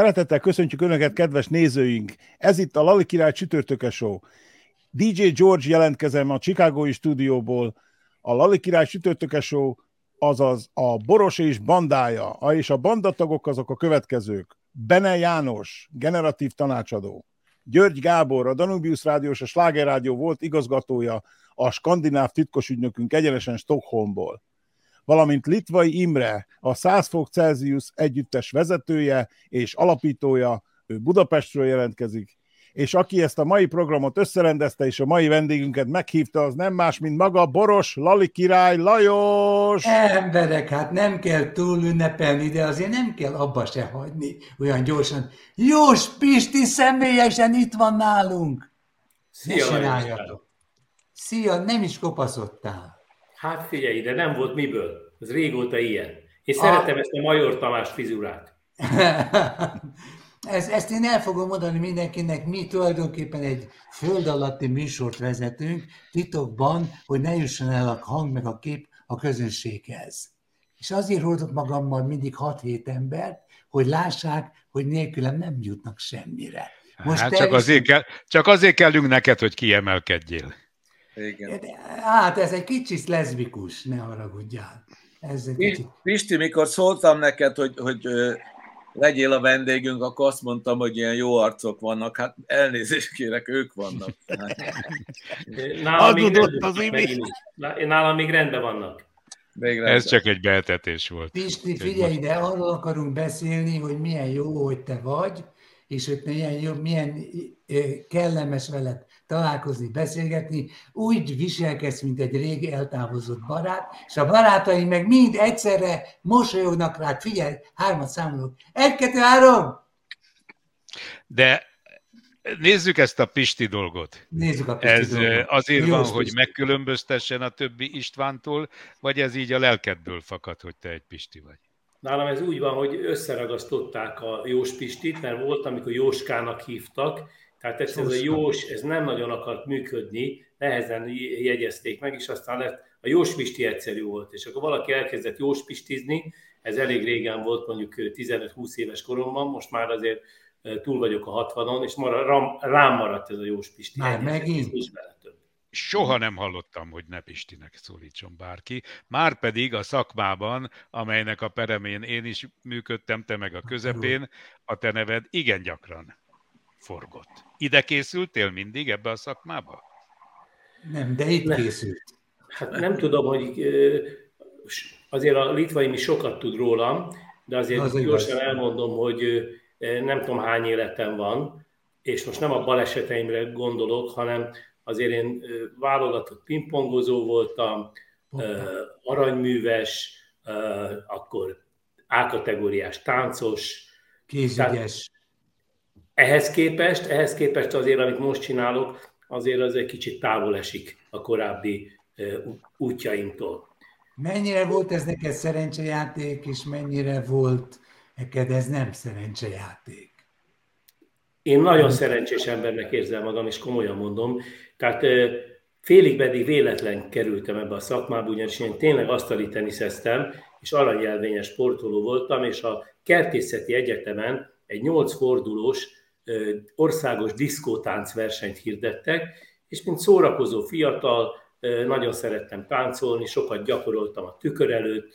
Szeretettel köszöntjük Önöket, kedves nézőink! Ez itt a Lali Király csütörtöke show. DJ George jelentkezem a Chicagói stúdióból. A Lali Király csütörtöke show, azaz a Boros és bandája, és a bandatagok azok a következők. Bene János, generatív tanácsadó. György Gábor, a Danubius Rádió és a Sláger Rádió volt igazgatója, a skandináv titkos ügynökünk egyenesen Stockholmból valamint Litvai Imre, a 100 fok Celsius együttes vezetője és alapítója, ő Budapestről jelentkezik, és aki ezt a mai programot összerendezte, és a mai vendégünket meghívta, az nem más, mint maga Boros Lali király Lajos! Emberek, hát nem kell túl ünnepelni, de azért nem kell abba se hagyni olyan gyorsan. Jós Pisti személyesen itt van nálunk! Szia, Szia, nem is kopaszodtál. Hát figyelj, de nem volt miből. Ez régóta ilyen. Én szeretem a... ezt a Major Tamás fizurát. Ez, ezt én el fogom mondani mindenkinek, mi tulajdonképpen egy föld alatti műsort vezetünk, titokban, hogy ne jusson el a hang meg a kép a közönséghez. És azért hordok magammal mindig 6-7 embert, hogy lássák, hogy nélkülem nem jutnak semmire. Most hát csak, azért kell, csak azért kellünk neked, hogy kiemelkedjél. Igen. Hát ez egy kicsit leszbikus, ne haragudjál. Ez egy kicsit... Pisti, mikor szóltam neked, hogy, hogy legyél a vendégünk, akkor azt mondtam, hogy ilyen jó arcok vannak. Hát elnézést kérek, ők vannak. nálam, még az nálam még rendben vannak. Még rendben. Ez csak egy behetetés volt. Pisti, figyelj ide, arról akarunk beszélni, hogy milyen jó, hogy te vagy, és hogy milyen, jó, milyen kellemes veled találkozni, beszélgetni, úgy viselkedsz, mint egy régi eltávozott barát, és a barátaim meg mind egyszerre mosolyognak rád, figyelj, hármat számolok, egy, kettő, három! De nézzük ezt a Pisti dolgot. Nézzük a Pisti ez dolgot. azért Jó van, Pisti. hogy megkülönböztessen a többi Istvántól, vagy ez így a lelkedből fakad, hogy te egy Pisti vagy? Nálam ez úgy van, hogy összeragasztották a Jós Pistit, mert volt, amikor Jóskának hívtak, tehát ez, ez a Jós, ez nem nagyon akart működni, nehezen jegyezték meg, és aztán lett, a Jós Pisti egyszerű volt, és akkor valaki elkezdett Jós Pistizni, ez elég régen volt, mondjuk 15-20 éves koromban, most már azért túl vagyok a 60-on, és marad, rám, rám maradt ez a Jós Pisti. Már megint? Soha nem hallottam, hogy ne Pistinek szólítson bárki. Már pedig a szakmában, amelynek a peremén én is működtem, te meg a közepén, a te neved igen gyakran forgott. Ide készültél mindig ebbe a szakmába? Nem, de itt készült. Hát nem tudom, hogy azért a litvai mi sokat tud rólam, de azért az gyorsan igaz. elmondom, hogy nem tudom hány életem van, és most nem a baleseteimre gondolok, hanem azért én válogatott pingpongozó voltam, aranyműves, akkor A-kategóriás táncos. Kézügyes. Ehhez képest, ehhez képest azért, amit most csinálok, azért az egy kicsit távol esik a korábbi útjaimtól. Mennyire volt ez neked szerencsejáték, és mennyire volt neked ez nem szerencsejáték? Én nagyon szerencsés embernek érzem magam, és komolyan mondom. Tehát félig pedig véletlen kerültem ebbe a szakmába, ugyanis én tényleg asztali teniszeztem, és aranyjelvényes sportoló voltam, és a kertészeti egyetemen egy nyolc fordulós országos diszkótánc versenyt hirdettek, és mint szórakozó fiatal nagyon szerettem táncolni, sokat gyakoroltam a tükör előtt,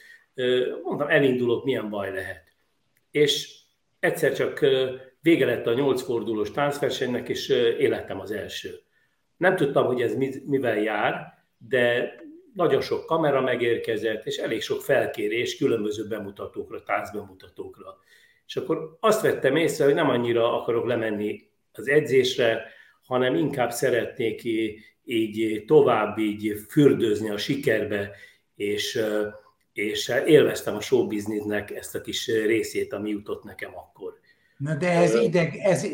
mondtam, elindulok, milyen baj lehet. És egyszer csak vége lett a nyolc fordulós táncversenynek, és életem az első. Nem tudtam, hogy ez mivel jár, de nagyon sok kamera megérkezett, és elég sok felkérés különböző bemutatókra, táncbemutatókra. És akkor azt vettem észre, hogy nem annyira akarok lemenni az edzésre, hanem inkább szeretnék így tovább így fürdőzni a sikerbe, és, és élveztem a showbiznisznek ezt a kis részét, ami jutott nekem akkor. Na de ez ideg, ez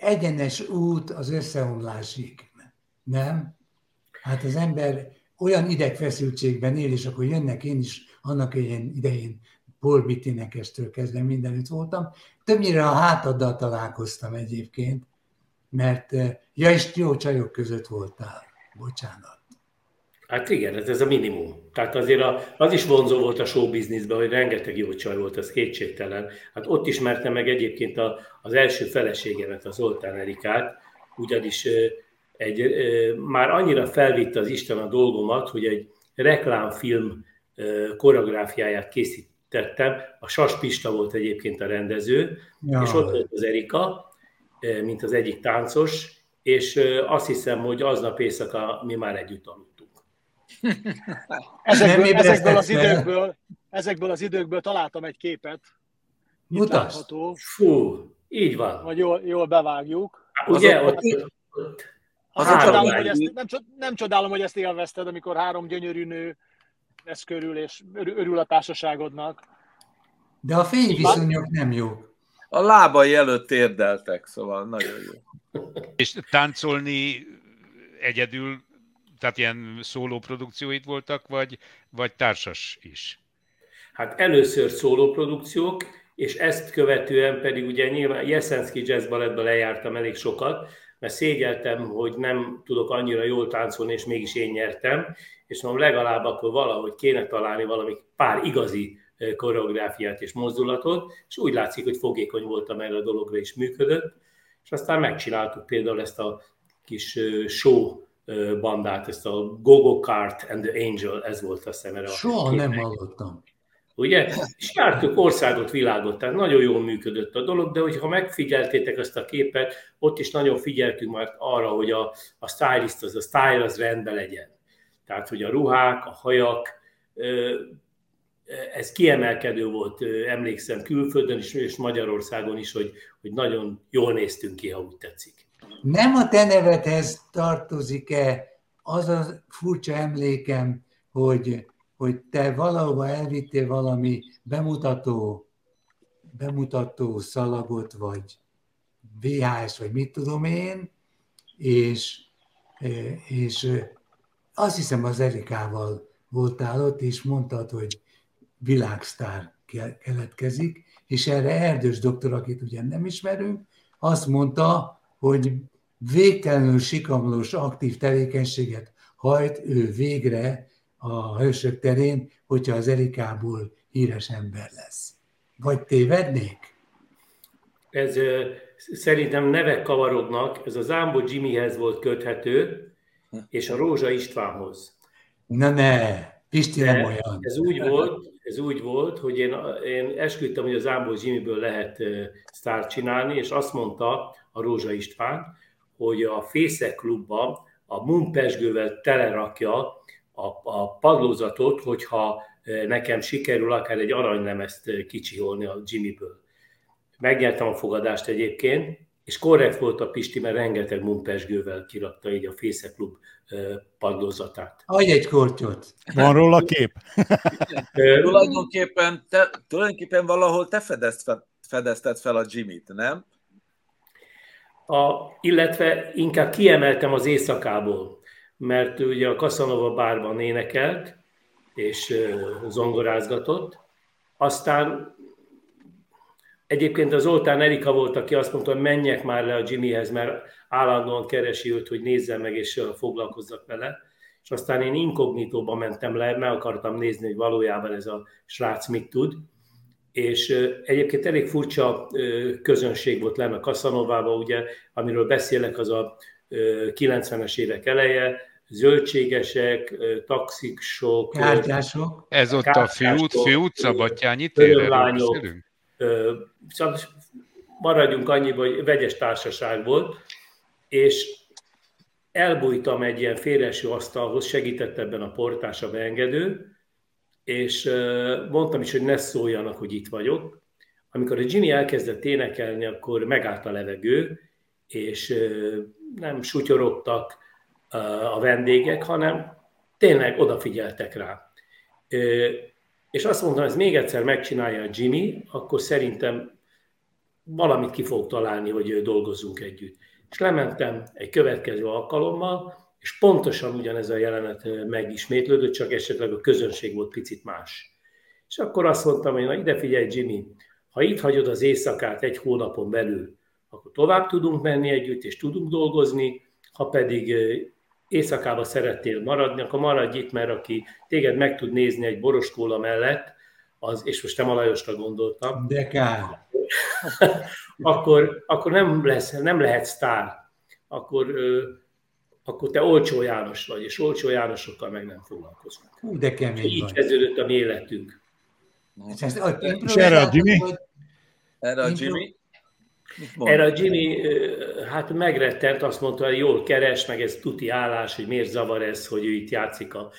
egyenes út az összeomlásig, nem? Hát az ember olyan idegfeszültségben él, és akkor jönnek én is annak ilyen idején Paul Bittinekestől kezdve mindenütt voltam. Többnyire a hátaddal találkoztam egyébként, mert ja, és jó csajok között voltál. Bocsánat. Hát igen, ez, ez a minimum. Tehát azért a, az is vonzó volt a showbizniszben, hogy rengeteg jó csaj volt, az kétségtelen. Hát ott ismertem meg egyébként a, az első feleségemet, az Zoltán Erikát, ugyanis egy, már annyira felvitte az Isten a dolgomat, hogy egy reklámfilm koreográfiáját készítettem. A Sas Pista volt egyébként a rendező, ja. és ott volt az Erika, mint az egyik táncos, és azt hiszem, hogy aznap éjszaka mi már együtt aludtunk. ezekből, ezekből, az időkből, ezekből az időkből találtam egy képet. Mutasd! Fú, így van. Vagy jól, jól bevágjuk. Ugye, ott, ott, az nem, csodálom, hogy ezt, nem, nem csodálom, hogy ezt élvezted, amikor három gyönyörű nő vesz körül, és örül a társaságodnak. De a fényviszonyok nem jók. A lábai előtt térdeltek, szóval nagyon jó. És táncolni egyedül, tehát ilyen szóló produkcióid voltak, vagy, vagy társas is? Hát először szóló produkciók, és ezt követően pedig ugye nyilván Jeszenszki Jazz Ballettben lejártam elég sokat, mert szégyeltem, hogy nem tudok annyira jól táncolni, és mégis én nyertem, és mondom, legalább akkor valahogy kéne találni valami pár igazi koreográfiát és mozdulatot, és úgy látszik, hogy fogékony voltam erre a dologra, és működött, és aztán megcsináltuk például ezt a kis show bandát, ezt a Gogo Kart and the Angel, ez volt a szemere. Soha nem hallottam ugye? És jártuk országot, világot, tehát nagyon jól működött a dolog, de hogyha megfigyeltétek ezt a képet, ott is nagyon figyeltünk már arra, hogy a, a stylist, az a style az rendben legyen. Tehát, hogy a ruhák, a hajak, ez kiemelkedő volt, emlékszem, külföldön is, és Magyarországon is, hogy, hogy nagyon jól néztünk ki, ha úgy tetszik. Nem a te nevedhez tartozik-e az a furcsa emlékem, hogy hogy te valahova elvittél valami bemutató, bemutató szalagot, vagy VHS, vagy mit tudom én, és, és azt hiszem az Erikával voltál ott, és mondtad, hogy világsztár keletkezik, és erre Erdős doktor, akit ugye nem ismerünk, azt mondta, hogy végtelenül sikamlós aktív tevékenységet hajt ő végre a hősök terén, hogyha az Erikából híres ember lesz. Vagy tévednék? Ez szerintem nevek kavarognak, ez az Ámbó Jimmyhez volt köthető, és a Rózsa Istvánhoz. Na ne, Pisti nem olyan. Ez úgy volt, ez úgy volt, hogy én, én esküdtem, hogy az Ámbó Jimmyből lehet sztárt csinálni, és azt mondta a Rózsa István, hogy a Fészek klubba a munkpesgővel telerakja a, a padlózatot, hogyha e, nekem sikerül akár egy aranylemezt e, kicsiholni a Jimmyből. Megnyertem a fogadást egyébként, és korrekt volt a Pisti, mert rengeteg munkpesgővel kirakta így a Fésze Klub e, padlózatát. Adj egy kortyot! Van róla kép? tulajdonképpen, te, tulajdonképpen valahol te fedezt, fedezted fel a Jimmy-t, nem? A, illetve inkább kiemeltem az éjszakából mert ugye a Casanova bárban énekelt, és zongorázgatott. Aztán egyébként az Zoltán Erika volt, aki azt mondta, hogy menjek már le a Jimmyhez, mert állandóan keresi őt, hogy nézze meg és foglalkozzak vele. És aztán én inkognitóba mentem le, meg akartam nézni, hogy valójában ez a srác mit tud. És egyébként elég furcsa közönség volt lenne a Kaszanovában, ugye, amiről beszélek, az a 90-es évek eleje, zöldségesek, taxiksok, kártyások. Ez ott a Fő, fő utca, Batyányi térről szóval maradjunk annyiba, hogy vegyes társaság volt, és elbújtam egy ilyen félreső asztalhoz, segített ebben a portás, a beengedő, és mondtam is, hogy ne szóljanak, hogy itt vagyok. Amikor a Jimmy elkezdett énekelni, akkor megállt a levegő, és nem sutyorogtak a vendégek, hanem tényleg odafigyeltek rá. És azt mondtam, hogy ez még egyszer megcsinálja a Jimmy, akkor szerintem valamit ki fog találni, hogy dolgozzunk együtt. És lementem egy következő alkalommal, és pontosan ugyanez a jelenet megismétlődött, csak esetleg a közönség volt picit más. És akkor azt mondtam, hogy na ide figyelj Jimmy, ha itt hagyod az éjszakát egy hónapon belül, akkor tovább tudunk menni együtt, és tudunk dolgozni, ha pedig éjszakába szerettél maradni, akkor maradj itt, mert aki téged meg tud nézni egy boroskóla mellett, az, és most nem a Lajosra gondoltam. De kár. akkor, akkor nem, lesz, nem lehet sztár. Akkor, akkor te olcsó János vagy, és olcsó Jánosokkal meg nem foglalkozunk. Hú, de kemény Így vagy. kezdődött a mi életünk. És, ezt, a, és erre a Jimmy? Erre a Jimmy? Erre a Jimmy hát megrettent, azt mondta, hogy jól keres, meg ez tuti állás, hogy miért zavar ez, hogy ő itt játszik a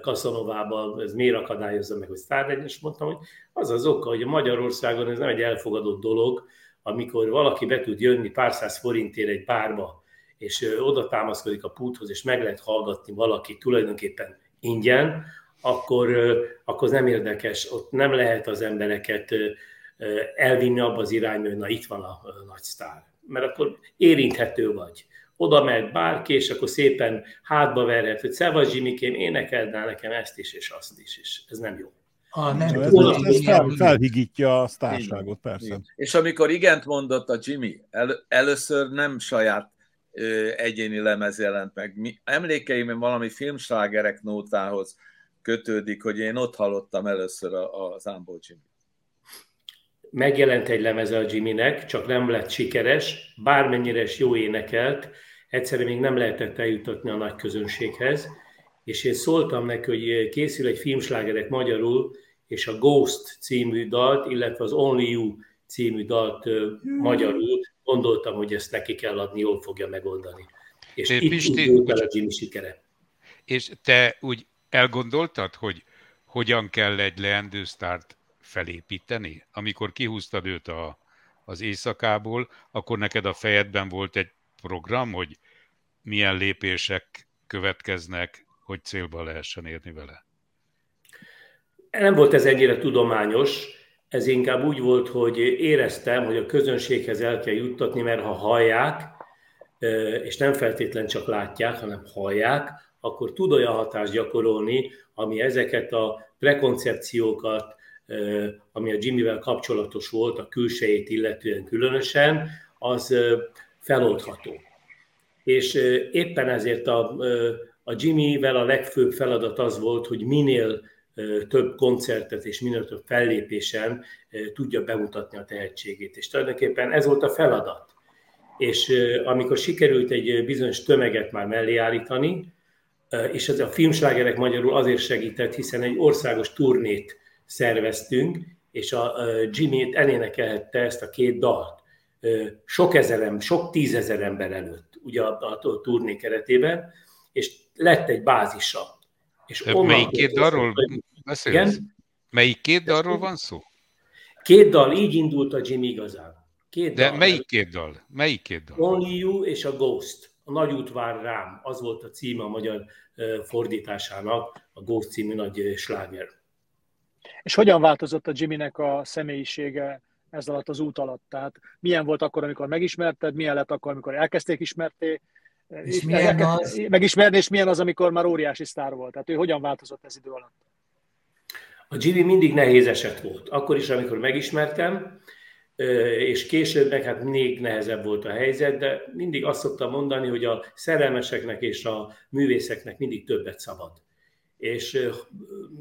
Kaszanovában, ez miért akadályozza meg, hogy sztár legyen, és mondtam, hogy az az oka, hogy Magyarországon ez nem egy elfogadott dolog, amikor valaki be tud jönni pár száz forintért egy párba, és oda támaszkodik a púthoz, és meg lehet hallgatni valaki tulajdonképpen ingyen, akkor, akkor nem érdekes, ott nem lehet az embereket elvinni abba az irányba, hogy na itt van a nagy sztár. Mert akkor érinthető vagy. Oda megy bárki, és akkor szépen hátba verhet, hogy Szevasz Zsimikém, énekeld nekem ezt is, és azt is, és ez nem jó. A nem Ez, ez, ez fel, felhigítja a sztárságot, persze. És amikor igent mondott a Jimmy, el, először nem saját ö, egyéni lemez jelent meg. Mi, emlékeim valami filmslágerek nótához kötődik, hogy én ott hallottam először a, a Zambó Jimmy megjelent egy lemeze a Jimmynek, csak nem lett sikeres, bármennyire is jó énekelt, egyszerűen még nem lehetett eljutatni a nagy közönséghez, és én szóltam neki, hogy készül egy filmslágerek magyarul, és a Ghost című dalt, illetve az Only You című dalt magyarul, gondoltam, hogy ezt neki kell adni, jól fogja megoldani. És Te, itt Pisti, indult el a Jimmy sikere. És te úgy elgondoltad, hogy hogyan kell egy leendő sztárt felépíteni? Amikor kihúztad őt a, az éjszakából, akkor neked a fejedben volt egy program, hogy milyen lépések következnek, hogy célba lehessen érni vele? Nem volt ez ennyire tudományos, ez inkább úgy volt, hogy éreztem, hogy a közönséghez el kell juttatni, mert ha hallják, és nem feltétlen csak látják, hanem hallják, akkor tud olyan hatást gyakorolni, ami ezeket a prekoncepciókat, ami a Jimmyvel kapcsolatos volt, a külsejét illetően különösen, az feloldható. És éppen ezért a, a Jimmyvel a legfőbb feladat az volt, hogy minél több koncertet és minél több fellépésen tudja bemutatni a tehetségét. És tulajdonképpen ez volt a feladat. És amikor sikerült egy bizonyos tömeget már mellé állítani, és ez a filmslágerek magyarul azért segített, hiszen egy országos turnét szerveztünk, és a Jimmy elénekelhette ezt a két dalt. Sok ezer, sok tízezer ember előtt, ugye a, a, a turné keretében, és lett egy bázisa. És Melyik két dalról beszélsz? Melyik két dalról van szó? Két dal, így indult a Jimmy igazán. Két De dal. melyik két dal? Melyik két dal? Only You és a Ghost. A Nagy út vár rám. Az volt a címe a magyar fordításának, a Ghost című nagy sláger. És hogyan változott a Jimmynek a személyisége ez alatt az út alatt? Tehát milyen volt akkor, amikor megismerted, milyen lett akkor, amikor elkezdték ismerté, És milyen az? megismerni, és milyen az, amikor már óriási sztár volt? Tehát ő hogyan változott ez idő alatt? A Jimmy mindig nehéz eset volt. Akkor is, amikor megismertem, és később meg hát még nehezebb volt a helyzet, de mindig azt szoktam mondani, hogy a szerelmeseknek és a művészeknek mindig többet szabad. És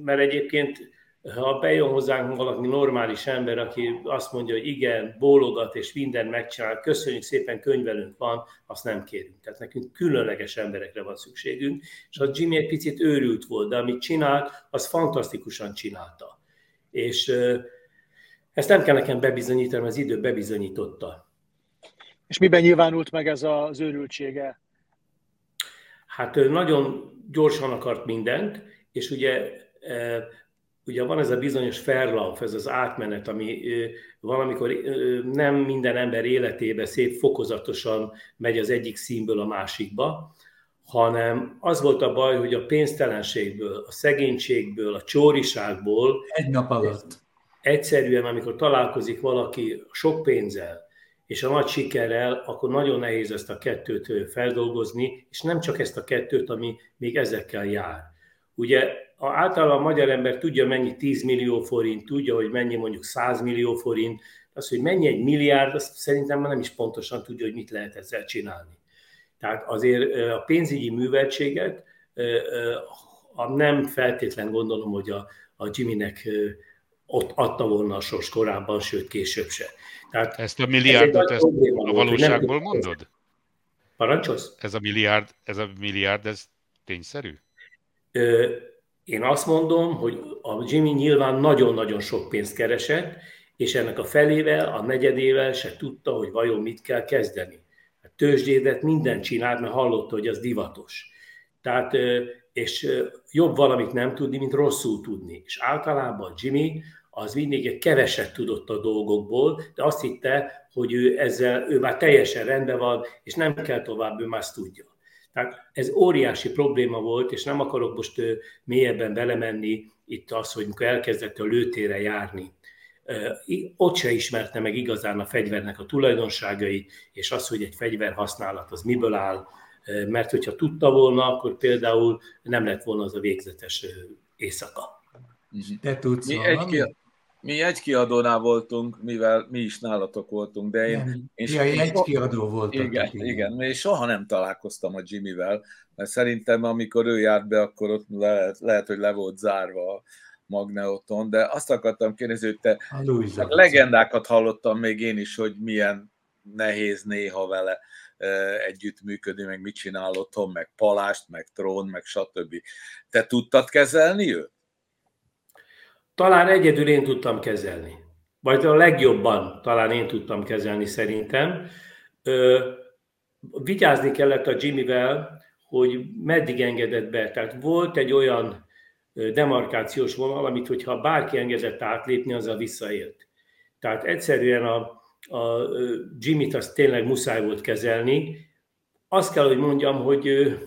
mert egyébként ha bejön hozzánk valaki normális ember, aki azt mondja, hogy igen, bólogat és minden megcsinál, köszönjük szépen, könyvelünk van, azt nem kérünk. Tehát nekünk különleges emberekre van szükségünk, és a Jimmy egy picit őrült volt, de amit csinált, az fantasztikusan csinálta. És ezt nem kell nekem bebizonyítani, az idő bebizonyította. És miben nyilvánult meg ez az őrültsége? Hát nagyon gyorsan akart mindent, és ugye ugye van ez a bizonyos ferlauf, ez az átmenet, ami valamikor nem minden ember életébe szép fokozatosan megy az egyik színből a másikba, hanem az volt a baj, hogy a pénztelenségből, a szegénységből, a csóriságból egy nap alatt egyszerűen, amikor találkozik valaki sok pénzzel, és a nagy sikerrel, akkor nagyon nehéz ezt a kettőt feldolgozni, és nem csak ezt a kettőt, ami még ezekkel jár. Ugye általában a magyar ember tudja, mennyi 10 millió forint, tudja, hogy mennyi mondjuk 100 millió forint, az, hogy mennyi egy milliárd, azt szerintem már nem is pontosan tudja, hogy mit lehet ezzel csinálni. Tehát azért a pénzügyi műveltséget nem feltétlen gondolom, hogy a, a Jimmynek ott adta volna a sors korábban, sőt később se. Tehát ezt a milliárdot ezt a valóságból mondod? Parancsolsz? Ez a milliárd, ez a milliárd, ez tényszerű? Én azt mondom, hogy a Jimmy nyilván nagyon-nagyon sok pénzt keresett, és ennek a felével, a negyedével se tudta, hogy vajon mit kell kezdeni. A tőzsdédet mindent csinált, mert hallotta, hogy az divatos. Tehát, és jobb valamit nem tudni, mint rosszul tudni. És általában Jimmy az mindig keveset tudott a dolgokból, de azt hitte, hogy ő ezzel, ő már teljesen rendben van, és nem kell tovább, ő már azt tudja. Tehát ez óriási probléma volt, és nem akarok most mélyebben belemenni itt az, hogy mikor elkezdett a lőtére járni, ott se ismerte meg igazán a fegyvernek a tulajdonságai, és az, hogy egy fegyver használat az miből áll, mert hogyha tudta volna, akkor például nem lett volna az a végzetes éjszaka. Te tudsz mi egy, mi egy kiadónál voltunk, mivel mi is nálatok voltunk, de én... Nem, én ja, egy kiadó volt. Igen, igen, igen, és soha nem találkoztam a Jimmyvel, mert szerintem amikor ő járt be, akkor ott lehet, lehet hogy le volt zárva a Magneoton, de azt akartam kérdezni, hogy te a legendákat hallottam még én is, hogy milyen nehéz néha vele együttműködni, meg mit csinál otthon, meg palást, meg trón, meg stb. Te tudtad kezelni őt? Talán egyedül én tudtam kezelni. Vagy a legjobban talán én tudtam kezelni szerintem. Ö, vigyázni kellett a Jimmyvel, hogy meddig engedett be. Tehát volt egy olyan demarkációs vonal, amit hogyha bárki engedett átlépni, azzal visszaélt. Tehát egyszerűen a, a Jimmy-t azt tényleg muszáj volt kezelni. Azt kell, hogy mondjam, hogy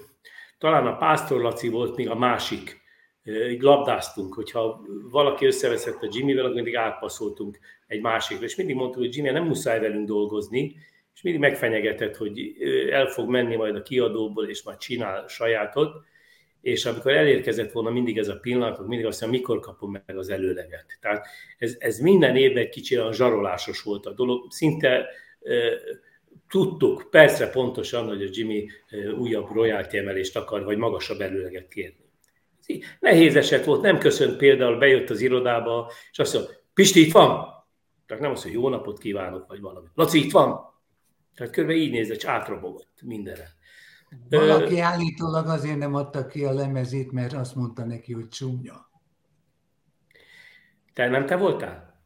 talán a Pásztor Laci volt még a másik így labdáztunk, hogyha valaki összeveszett a Jimmyvel, akkor mindig átpasszoltunk egy másikra, és mindig mondtuk, hogy Jimmy nem muszáj velünk dolgozni, és mindig megfenyegetett, hogy el fog menni majd a kiadóból, és majd csinál sajátot, és amikor elérkezett volna mindig ez a pillanat, akkor mindig azt mondja, mikor kapom meg az előleget. Tehát ez, ez minden évben egy kicsit olyan zsarolásos volt a dolog, szinte e, tudtuk persze pontosan, hogy a Jimmy újabb royalty emelést akar, vagy magasabb előleget kérni. Nehéz eset volt, nem köszönt például, bejött az irodába, és azt mondja, Pisti, itt van? Tehát nem azt, hogy jó napot kívánok, vagy valami. Laci, itt van? Tehát körülbelül így nézett, és átrobogott mindenre. Valaki állítólag azért nem adta ki a lemezét, mert azt mondta neki, hogy csúnya. Te nem te voltál?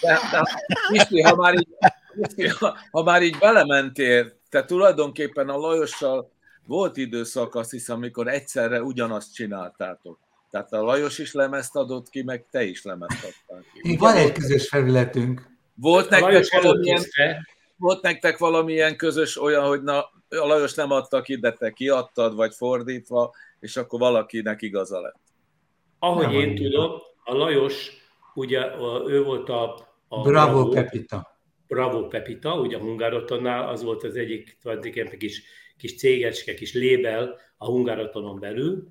De, de, Pisti, ha már így, ha, ha már így belementél, te tulajdonképpen a Lajossal volt időszak, azt hiszem, amikor egyszerre ugyanazt csináltátok. Tehát a Lajos is lemezt adott ki, meg te is lemezt adtál ki. Van egy közös felületünk. Volt nektek, valamilyen, volt nektek valamilyen közös olyan, hogy na, a Lajos nem adta ki, de te kiadtad, vagy fordítva, és akkor valakinek igaza lett. Ahogy nem én tudom, a Lajos, ugye ő volt a, a Bravo, Bravo Pepita. Bravo Pepita, ugye a Hungarotonnál az volt az egyik tulajdonképpen kis kis cégecske, kis lébel a Hungaratonon belül,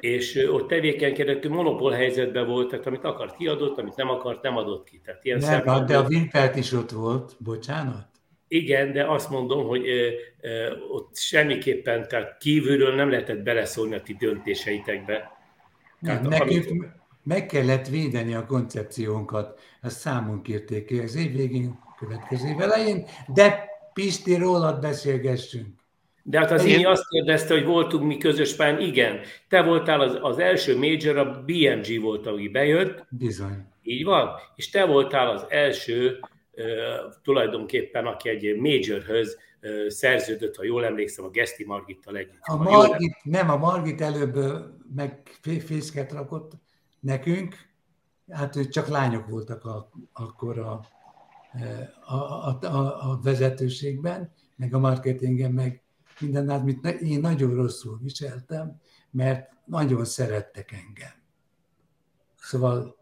és ott tevékenykedett, monopól helyzetben volt, tehát amit akart kiadott, amit nem akart, nem adott ki. Tehát ilyen nem, szempontból... de a Wimpert is ott volt, bocsánat. Igen, de azt mondom, hogy ö, ö, ott semmiképpen, tehát kívülről nem lehetett beleszólni a ti döntéseitekbe. Nem, tehát, nekünk amit... meg kellett védeni a koncepciónkat, ezt számunk kérték ki az év végén, következő elején, de Pisti, rólad beszélgessünk. De hát az Én... azt kérdezte, hogy voltunk mi közös pályán. Igen. Te voltál az, az első major, a BMG volt, aki bejött. Bizony. Így van. És te voltál az első tulajdonképpen, aki egy majorhöz szerződött, ha jól emlékszem, a Geszti Margittal együtt. A Margit, nem, a Margit előbb meg fészket rakott nekünk, hát ők csak lányok voltak a, akkor a, a, a, a, a vezetőségben, meg a marketingen, meg minden, amit én nagyon rosszul viseltem, mert nagyon szerettek engem. Szóval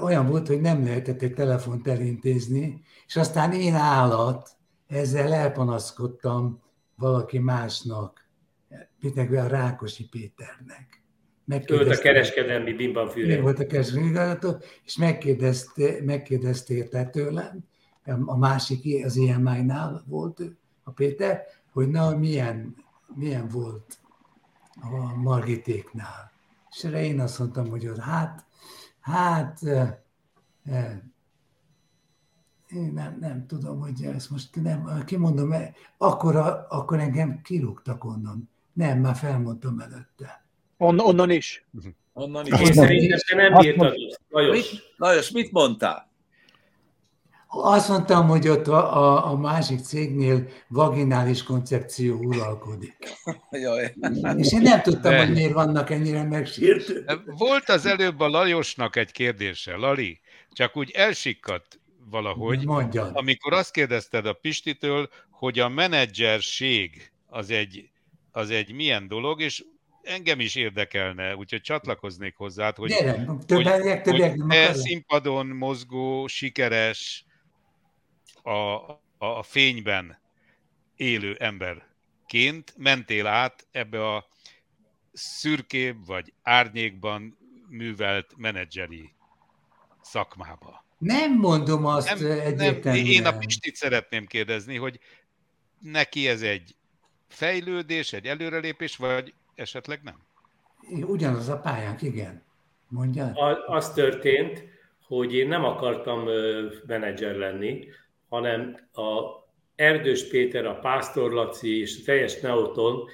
olyan volt, hogy nem lehetett egy telefont elintézni, és aztán én állat, ezzel elpanaszkodtam valaki másnak, például a Rákosi Péternek. Ő volt a kereskedelmi bimban fűre. volt a kereskedelmi és megkérdezte, megkérdezte tőlem, a másik, az EMI-nál volt a Péter, hogy na, milyen, milyen volt a Margitéknál. És erre én azt mondtam, hogy ott, hát, hát, én nem, nem tudom, hogy ezt most nem, kimondom, akkor, akkor engem kirúgtak onnan. Nem, már felmondtam előtte. On, onnan is? Onnan is. Én szerintem nem bírtad. Lajos. Lajos, mit mondtál? Azt mondtam, hogy ott a, a, a másik cégnél vaginális koncepció uralkodik. Jaj. És én nem tudtam, De... hogy miért vannak ennyire megsértő. Volt az előbb a Lajosnak egy kérdése, Lali, csak úgy elsikkadt valahogy, Mondjad. amikor azt kérdezted a Pistitől, hogy a menedzserség az egy, az egy milyen dolog, és engem is érdekelne, úgyhogy csatlakoznék hozzá, hogy, Gyere, többek, többek, hogy e színpadon mozgó, sikeres, a, a, a fényben élő emberként mentél át ebbe a szürkébb vagy árnyékban művelt menedzseri szakmába. Nem mondom azt nem, egyértelműen. Nem, én a Pistit szeretném kérdezni, hogy neki ez egy fejlődés, egy előrelépés, vagy esetleg nem? Ugyanaz a pályánk, igen. Mondja. Az történt, hogy én nem akartam menedzser lenni, hanem a Erdős Péter, a Pásztor Laci és a teljes Neoton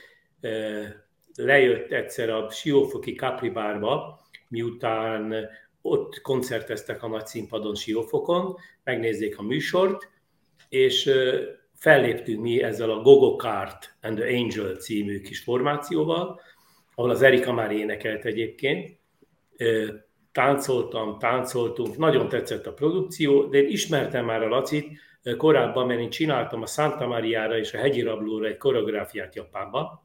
lejött egyszer a Siófoki Kapribárba, miután ott koncerteztek a nagy színpadon Siófokon, megnézzék a műsort, és felléptünk mi ezzel a Gogo Kart and the Angel című kis formációval, ahol az Erika már énekelt egyébként. Táncoltam, táncoltunk, nagyon tetszett a produkció, de én ismertem már a Lacit korábban, mert én csináltam a Santa Mariára és a Hegyi Rablóra egy koreográfiát Japánban,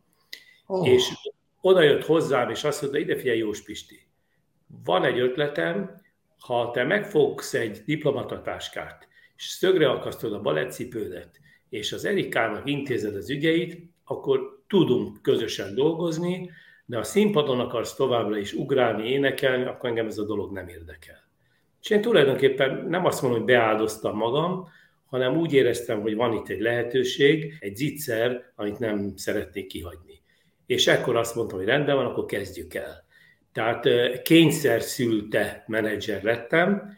oh. és oda jött hozzám, és azt mondta, ide figyelj Jós Pisti, van egy ötletem, ha te megfogsz egy diplomatatáskát, és szögre akasztod a balettcipődet, és az Erikának intézed az ügyeit, akkor tudunk közösen dolgozni, de a színpadon akarsz továbbra is ugrálni, énekelni, akkor engem ez a dolog nem érdekel. És én tulajdonképpen nem azt mondom, hogy beáldoztam magam, hanem úgy éreztem, hogy van itt egy lehetőség, egy zicser, amit nem szeretnék kihagyni. És ekkor azt mondtam, hogy rendben van, akkor kezdjük el. Tehát kényszer szülte menedzser lettem,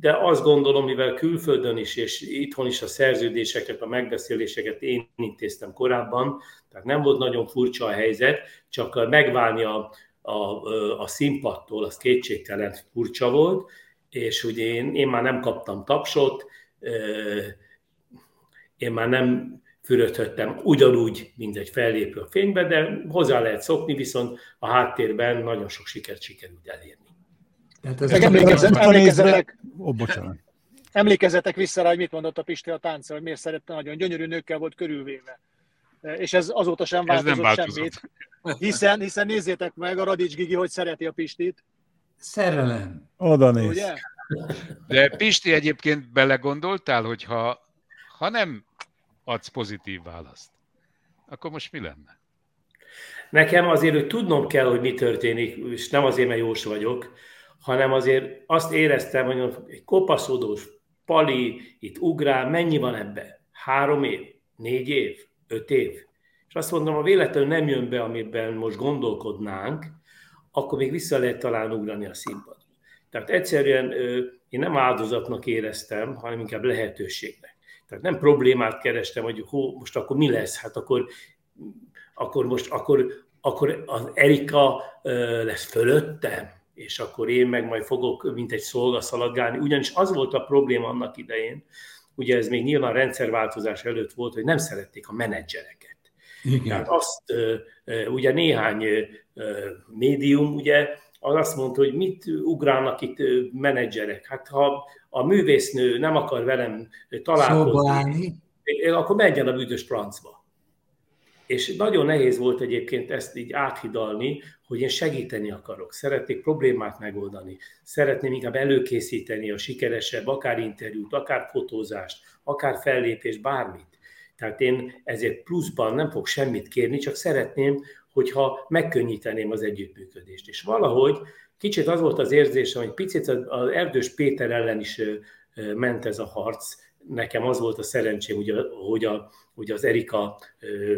de azt gondolom, mivel külföldön is és itthon is a szerződéseket, a megbeszéléseket én intéztem korábban, tehát nem volt nagyon furcsa a helyzet, csak megválni a, a, a színpadtól, az kétségtelen furcsa volt, és ugye én, én már nem kaptam tapsot, én már nem fürödhettem ugyanúgy, mint egy fellépő a fénybe, de hozzá lehet szokni, viszont a háttérben nagyon sok sikert sikerült elérni. Tehát ez emlékezzetek, emlékezzetek, oh, emlékezzetek vissza rá, hogy mit mondott a Pisti a tánca, hogy miért szerette, nagyon gyönyörű nőkkel volt körülvéve. És ez azóta sem változott, változott. semmit. Hiszen, hiszen nézzétek meg, a Radics Gigi, hogy szereti a Pistit. Szerelem. Oda néz. Ugye? De Pisti egyébként belegondoltál, hogy ha, ha nem adsz pozitív választ, akkor most mi lenne? Nekem azért, hogy tudnom kell, hogy mi történik, és nem azért, mert jós vagyok, hanem azért azt éreztem, hogy egy kopaszodós pali itt ugrál, mennyi van ebbe? Három év? Négy év? Öt év? És azt mondom, ha véletlenül nem jön be, amiben most gondolkodnánk, akkor még vissza lehet talán ugrani a színpad. Tehát egyszerűen én nem áldozatnak éreztem, hanem inkább lehetőségnek. Tehát nem problémát kerestem, hogy hó, most akkor mi lesz, hát akkor, akkor most akkor, akkor az Erika lesz fölöttem, és akkor én meg majd fogok, mint egy szolga szaladgálni. Ugyanis az volt a probléma annak idején, ugye ez még nyilván rendszerváltozás előtt volt, hogy nem szerették a menedzsereket. Igen. Tehát azt, ugye néhány médium, ugye az azt mondta, hogy mit ugrálnak itt menedzserek. Hát ha a művésznő nem akar velem találkozni, akkor menjen a büdös francba. És nagyon nehéz volt egyébként ezt így áthidalni, hogy én segíteni akarok, szeretnék problémát megoldani, szeretném inkább előkészíteni a sikeresebb, akár interjút, akár fotózást, akár fellépést, bármit. Tehát én ezért pluszban nem fog semmit kérni, csak szeretném, hogyha megkönnyíteném az együttműködést. És valahogy kicsit az volt az érzésem, hogy picit az Erdős Péter ellen is ment ez a harc. Nekem az volt a szerencsém, a, hogy, a, hogy az Erika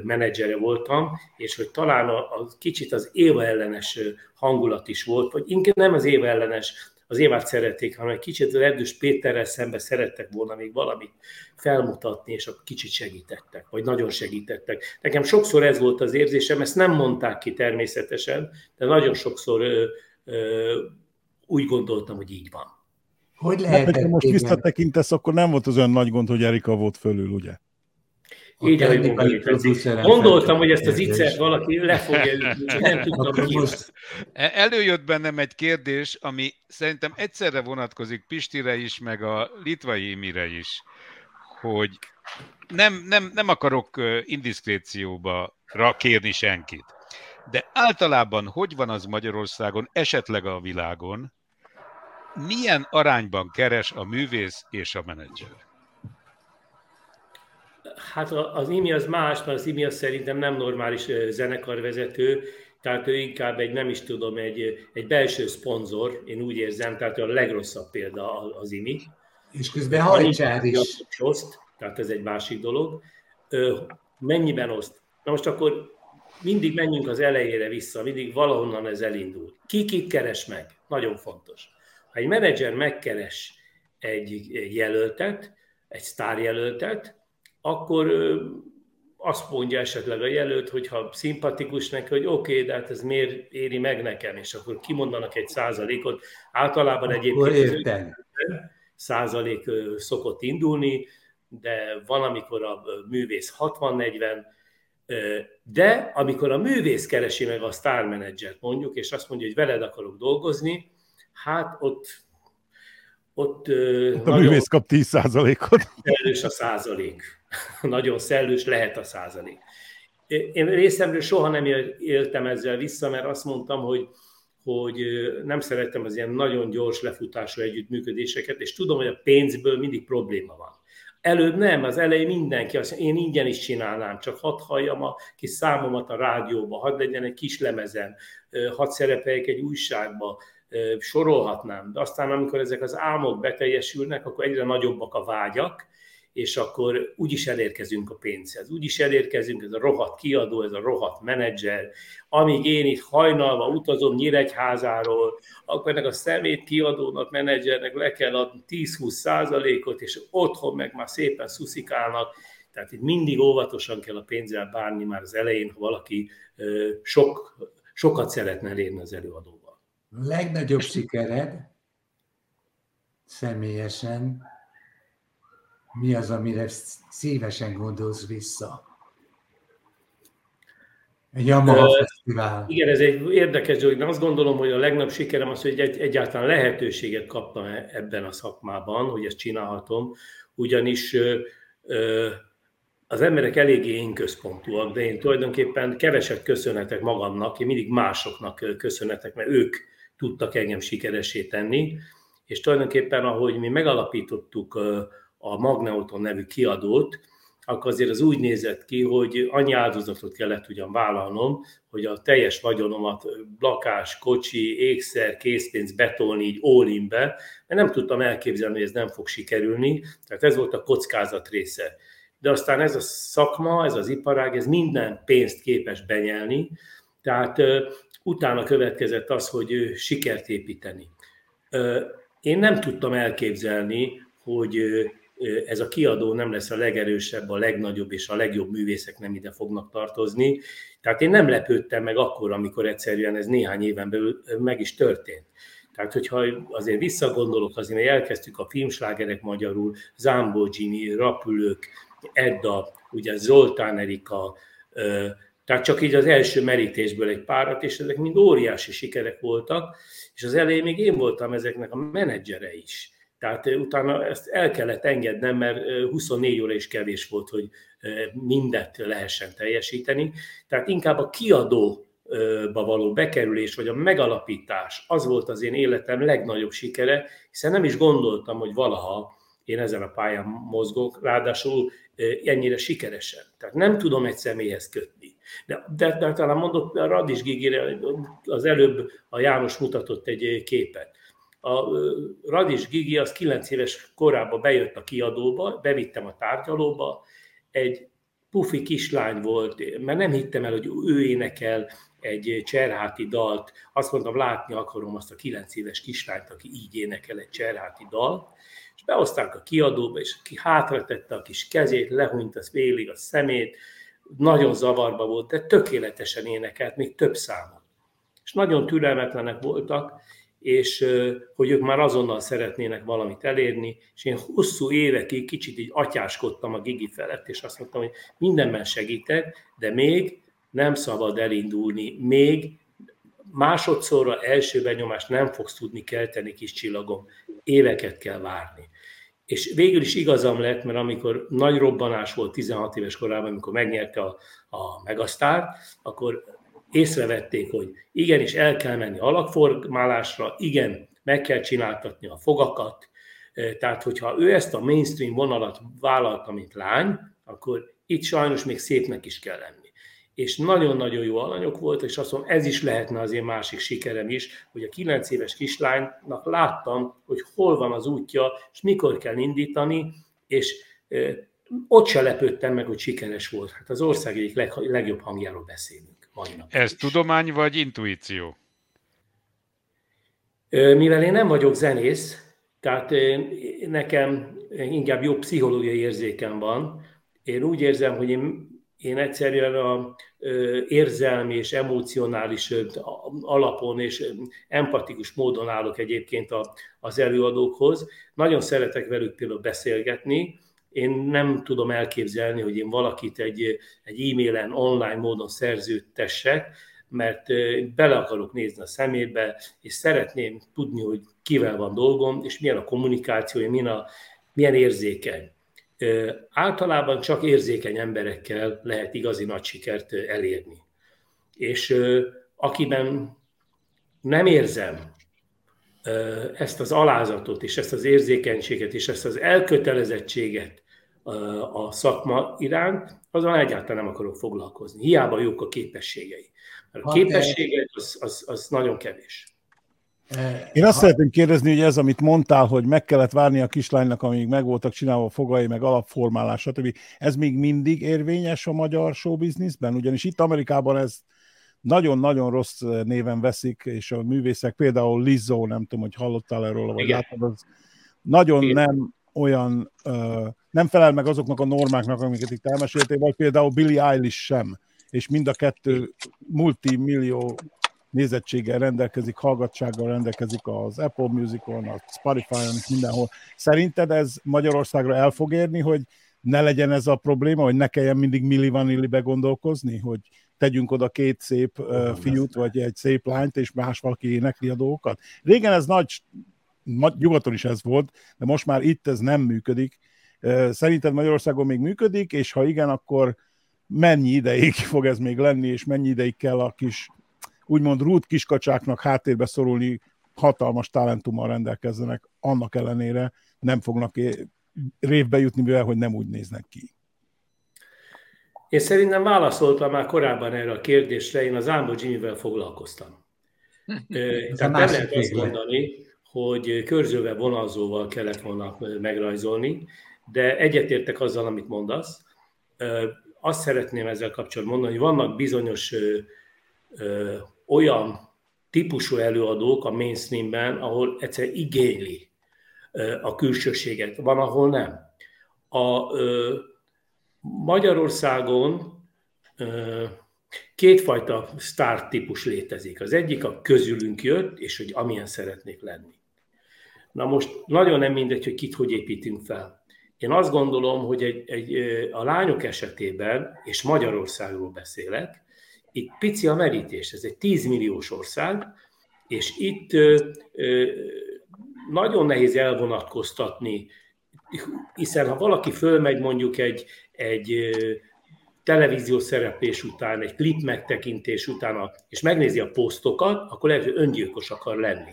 menedzsere voltam, és hogy talán a, a kicsit az Éva ellenes hangulat is volt, vagy inkább nem az Éva ellenes, az Évát szerették, hanem egy kicsit az Erdős Péterrel szembe szerettek volna még valamit felmutatni, és akkor kicsit segítettek, vagy nagyon segítettek. Nekem sokszor ez volt az érzésem, ezt nem mondták ki természetesen, de nagyon sokszor ö, ö, úgy gondoltam, hogy így van. Hogy lehet? Hát, ha most visszatekintesz, akkor nem volt az olyan nagy gond, hogy Erika volt fölül, ugye? Így, ahogy Gondoltam, hogy ezt az iccet valaki le fogja ütni, nem tudtam ki. E, előjött bennem egy kérdés, ami szerintem egyszerre vonatkozik Pistire is, meg a litvai Imire is, hogy nem, nem, nem akarok indiszkrécióba kérni senkit, de általában hogy van az Magyarországon, esetleg a világon, milyen arányban keres a művész és a menedzser? Hát az IMI az más, mert az IMI az szerintem nem normális zenekarvezető, tehát ő inkább egy, nem is tudom, egy, egy belső szponzor, én úgy érzem, tehát a legrosszabb példa az IMI. És közben hajtsár is. Oszt, tehát ez egy másik dolog. Mennyiben oszt? Na most akkor mindig menjünk az elejére vissza, mindig valahonnan ez elindul. Ki kit keres meg? Nagyon fontos. Ha egy menedzser megkeres egy, jelöltet, egy sztárjelöltet, akkor azt mondja esetleg a jelölt, hogyha szimpatikus neki, hogy oké, okay, de hát ez miért éri meg nekem, és akkor kimondanak egy százalékot. Általában egyébként százalék szokott indulni, de van, amikor a művész 60-40, de amikor a művész keresi meg a sztármenedzsert mondjuk, és azt mondja, hogy veled akarok dolgozni, hát ott ott, ott a művész kap 10 százalékot. Szellős a százalék. nagyon szellős lehet a százalék. Én részemről soha nem éltem ezzel vissza, mert azt mondtam, hogy, hogy nem szerettem az ilyen nagyon gyors lefutású együttműködéseket, és tudom, hogy a pénzből mindig probléma van. Előbb nem, az elején mindenki azt én ingyen is csinálnám, csak hadd halljam a kis számomat a rádióba, hadd legyen egy kis lemezem, hadd szerepeljek egy újságba, sorolhatnám. De aztán, amikor ezek az álmok beteljesülnek, akkor egyre nagyobbak a vágyak, és akkor úgyis elérkezünk a pénzhez, úgyis elérkezünk, ez a rohadt kiadó, ez a rohadt menedzser, amíg én itt hajnalva utazom Nyíregyházáról, akkor ennek a szemét kiadónak, menedzsernek le kell adni 10-20 százalékot, és otthon meg már szépen szuszikálnak, tehát itt mindig óvatosan kell a pénzzel bánni már az elején, ha valaki sok, sokat szeretne elérni az előadóval. Legnagyobb sikered személyesen mi az, amire szívesen gondolsz vissza? Egy Yamaha Fesztivál. Igen, ez egy érdekes dolog. Azt gondolom, hogy a legnagyobb sikerem az, hogy egy, egyáltalán lehetőséget kaptam e- ebben a szakmában, hogy ezt csinálhatom, ugyanis uh, uh, az emberek eléggé én központúak, de én tulajdonképpen keveset köszönhetek magamnak, én mindig másoknak köszönhetek, mert ők tudtak engem sikeresé tenni, és tulajdonképpen ahogy mi megalapítottuk a Magneuton nevű kiadót, akkor azért az úgy nézett ki, hogy annyi áldozatot kellett ugyan vállalnom, hogy a teljes vagyonomat lakás, kocsi, ékszer, készpénz betolni így all be, mert nem tudtam elképzelni, hogy ez nem fog sikerülni, tehát ez volt a kockázat része. De aztán ez a szakma, ez az iparág, ez minden pénzt képes benyelni, tehát utána következett az, hogy sikert építeni. Én nem tudtam elképzelni, hogy ez a kiadó nem lesz a legerősebb, a legnagyobb és a legjobb művészek nem ide fognak tartozni. Tehát én nem lepődtem meg akkor, amikor egyszerűen ez néhány éven belül meg is történt. Tehát, hogyha azért visszagondolok, azért elkezdtük a filmslágerek magyarul, Zambó Jimmy, Rapülők, Edda, ugye Zoltán Erika, tehát csak így az első merítésből egy párat, és ezek mind óriási sikerek voltak, és az elején még én voltam ezeknek a menedzsere is. Tehát utána ezt el kellett engednem, mert 24 óra is kevés volt, hogy mindet lehessen teljesíteni. Tehát inkább a kiadó való bekerülés, vagy a megalapítás, az volt az én életem legnagyobb sikere, hiszen nem is gondoltam, hogy valaha én ezen a pályán mozgok, ráadásul ennyire sikeresen. Tehát nem tudom egy személyhez kötni. De, de, de talán mondott a Radis Gigire, az előbb a János mutatott egy képet. A Radis Gigi az 9 éves korában bejött a kiadóba, bevittem a tárgyalóba, egy pufi kislány volt, mert nem hittem el, hogy ő énekel egy cserháti dalt. Azt mondtam, látni akarom azt a 9 éves kislányt, aki így énekel egy cserháti dalt. És behozták a kiadóba, és aki hátratette a kis kezét, lehúnyt az félig a szemét, nagyon zavarba volt, de tökéletesen énekelt, még több számot. És nagyon türelmetlenek voltak, és hogy ők már azonnal szeretnének valamit elérni, és én hosszú évekig kicsit így atyáskodtam a Gigi felett, és azt mondtam, hogy mindenben segítek, de még nem szabad elindulni, még másodszorra első benyomást nem fogsz tudni kelteni, kis csillagom, éveket kell várni. És végül is igazam lett, mert amikor nagy robbanás volt 16 éves korában, amikor megnyerte a, a Megasztár, akkor észrevették, hogy igenis el kell menni alakformálásra, igen, meg kell csináltatni a fogakat, tehát hogyha ő ezt a mainstream vonalat vállalta, mint lány, akkor itt sajnos még szépnek is kell lenni és nagyon-nagyon jó alanyok volt, és azt mondom, ez is lehetne az én másik sikerem is, hogy a 9 éves kislánynak láttam, hogy hol van az útja, és mikor kell indítani, és ott se lepődtem meg, hogy sikeres volt. Hát az ország egyik leg, legjobb hangjáról beszélünk. Ez is. tudomány vagy intuíció? Mivel én nem vagyok zenész, tehát nekem inkább jobb pszichológiai érzékem van, én úgy érzem, hogy én én egyszerűen a érzelmi és emocionális alapon és empatikus módon állok egyébként az előadókhoz. Nagyon szeretek velük például beszélgetni, én nem tudom elképzelni, hogy én valakit egy, egy e-mailen, online módon szerződtessek, mert bele akarok nézni a szemébe, és szeretném tudni, hogy kivel van dolgom, és milyen a kommunikációja, milyen, a, milyen érzékeny általában csak érzékeny emberekkel lehet igazi nagy sikert elérni. És akiben nem érzem ezt az alázatot, és ezt az érzékenységet, és ezt az elkötelezettséget a szakma iránt, azon egyáltalán nem akarok foglalkozni. Hiába jók a képességei. Mert a képességek az, az, az nagyon kevés. Én azt ha... szeretném kérdezni, hogy ez, amit mondtál, hogy meg kellett várni a kislánynak, amíg meg voltak csinálva a fogai, meg alapformálás, stb. Ez még mindig érvényes a magyar showbizniszben? Ugyanis itt Amerikában ez nagyon-nagyon rossz néven veszik, és a művészek, például Lizzo, nem tudom, hogy hallottál erről, vagy Igen. látod, az nagyon Igen. nem olyan, nem felel meg azoknak a normáknak, amiket itt elmeséltél, vagy például Billie Eilish sem, és mind a kettő multimillió nézettséggel rendelkezik, hallgatsággal rendelkezik az Apple Music-on, a Spotify-on, mindenhol. Szerinted ez Magyarországra el fog érni, hogy ne legyen ez a probléma, hogy ne kelljen mindig Milli Vanillibe gondolkozni, hogy tegyünk oda két szép uh, fiút, vagy egy szép lányt, és más valaki énekli a dolgokat. Régen ez nagy, nyugaton is ez volt, de most már itt ez nem működik. Szerinted Magyarországon még működik, és ha igen, akkor mennyi ideig fog ez még lenni, és mennyi ideig kell a kis úgymond rút kiskacsáknak háttérbe szorulni, hatalmas talentummal rendelkezzenek, annak ellenére nem fognak révbe jutni, mivel hogy nem úgy néznek ki. Én szerintem válaszoltam már korábban erre a kérdésre, én az Ámbo Jimmy-vel foglalkoztam. Tehát nem lehet azt mondani, hogy körzővel, vonalzóval kellett volna megrajzolni, de egyetértek azzal, amit mondasz. Azt szeretném ezzel kapcsolatban mondani, hogy vannak bizonyos olyan típusú előadók a mainstreamben, ahol egyszer igényli a külsőséget, van, ahol nem. A ö, Magyarországon ö, kétfajta sztár típus létezik. Az egyik a közülünk jött, és hogy amilyen szeretnék lenni. Na most nagyon nem mindegy, hogy kit hogy építünk fel. Én azt gondolom, hogy egy, egy, a lányok esetében, és Magyarországról beszélek, itt pici a merítés, ez egy 10 milliós ország, és itt ö, ö, nagyon nehéz elvonatkoztatni, hiszen ha valaki fölmegy mondjuk egy, egy televíziós szereplés után, egy klip megtekintés után, és megnézi a posztokat, akkor lehet, hogy öngyilkos akar lenni.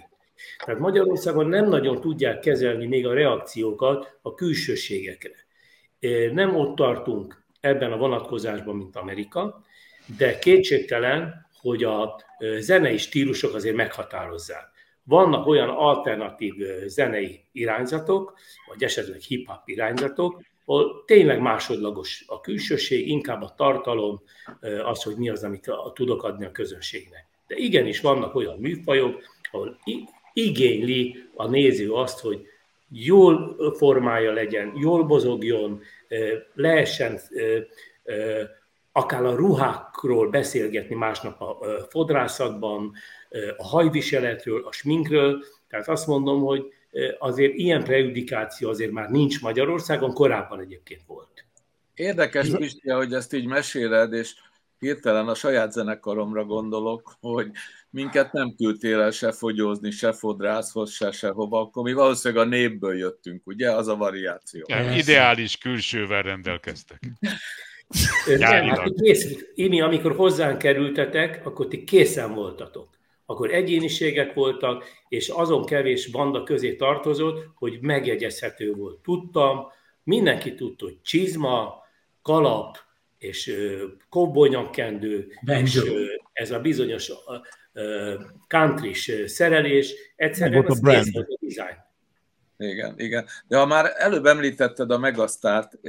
Tehát Magyarországon nem nagyon tudják kezelni még a reakciókat a külsőségekre. Nem ott tartunk ebben a vonatkozásban, mint Amerika, de kétségtelen, hogy a zenei stílusok azért meghatározzák. Vannak olyan alternatív zenei irányzatok, vagy esetleg hip-hop irányzatok, ahol tényleg másodlagos a külsőség, inkább a tartalom, az, hogy mi az, amit tudok adni a közönségnek. De igenis vannak olyan műfajok, ahol igényli a néző azt, hogy jól formája legyen, jól bozogjon, lehessen akár a ruhákról beszélgetni másnap a fodrászatban, a hajviseletről, a sminkről. Tehát azt mondom, hogy azért ilyen prejudikáció azért már nincs Magyarországon, korábban egyébként volt. Érdekes, Pisti, hogy ezt így meséled, és hirtelen a saját zenekaromra gondolok, hogy minket nem küldtél el se fogyózni, se fodrászhoz, se sehova, akkor mi valószínűleg a népből jöttünk, ugye? Az a variáció. Nem, ideális külsővel rendelkeztek. Nem, hát kész, Imi, amikor hozzánk kerültetek, akkor ti készen voltatok. Akkor egyéniségek voltak, és azon kevés banda közé tartozott, hogy megjegyezhető volt. Tudtam, mindenki tudta, hogy csizma, kalap, és kobbolnyakkendő, és ez a bizonyos country szerelés, egyszerűen az a volt a design. Igen, igen. De ha már előbb említetted a Megasztárt,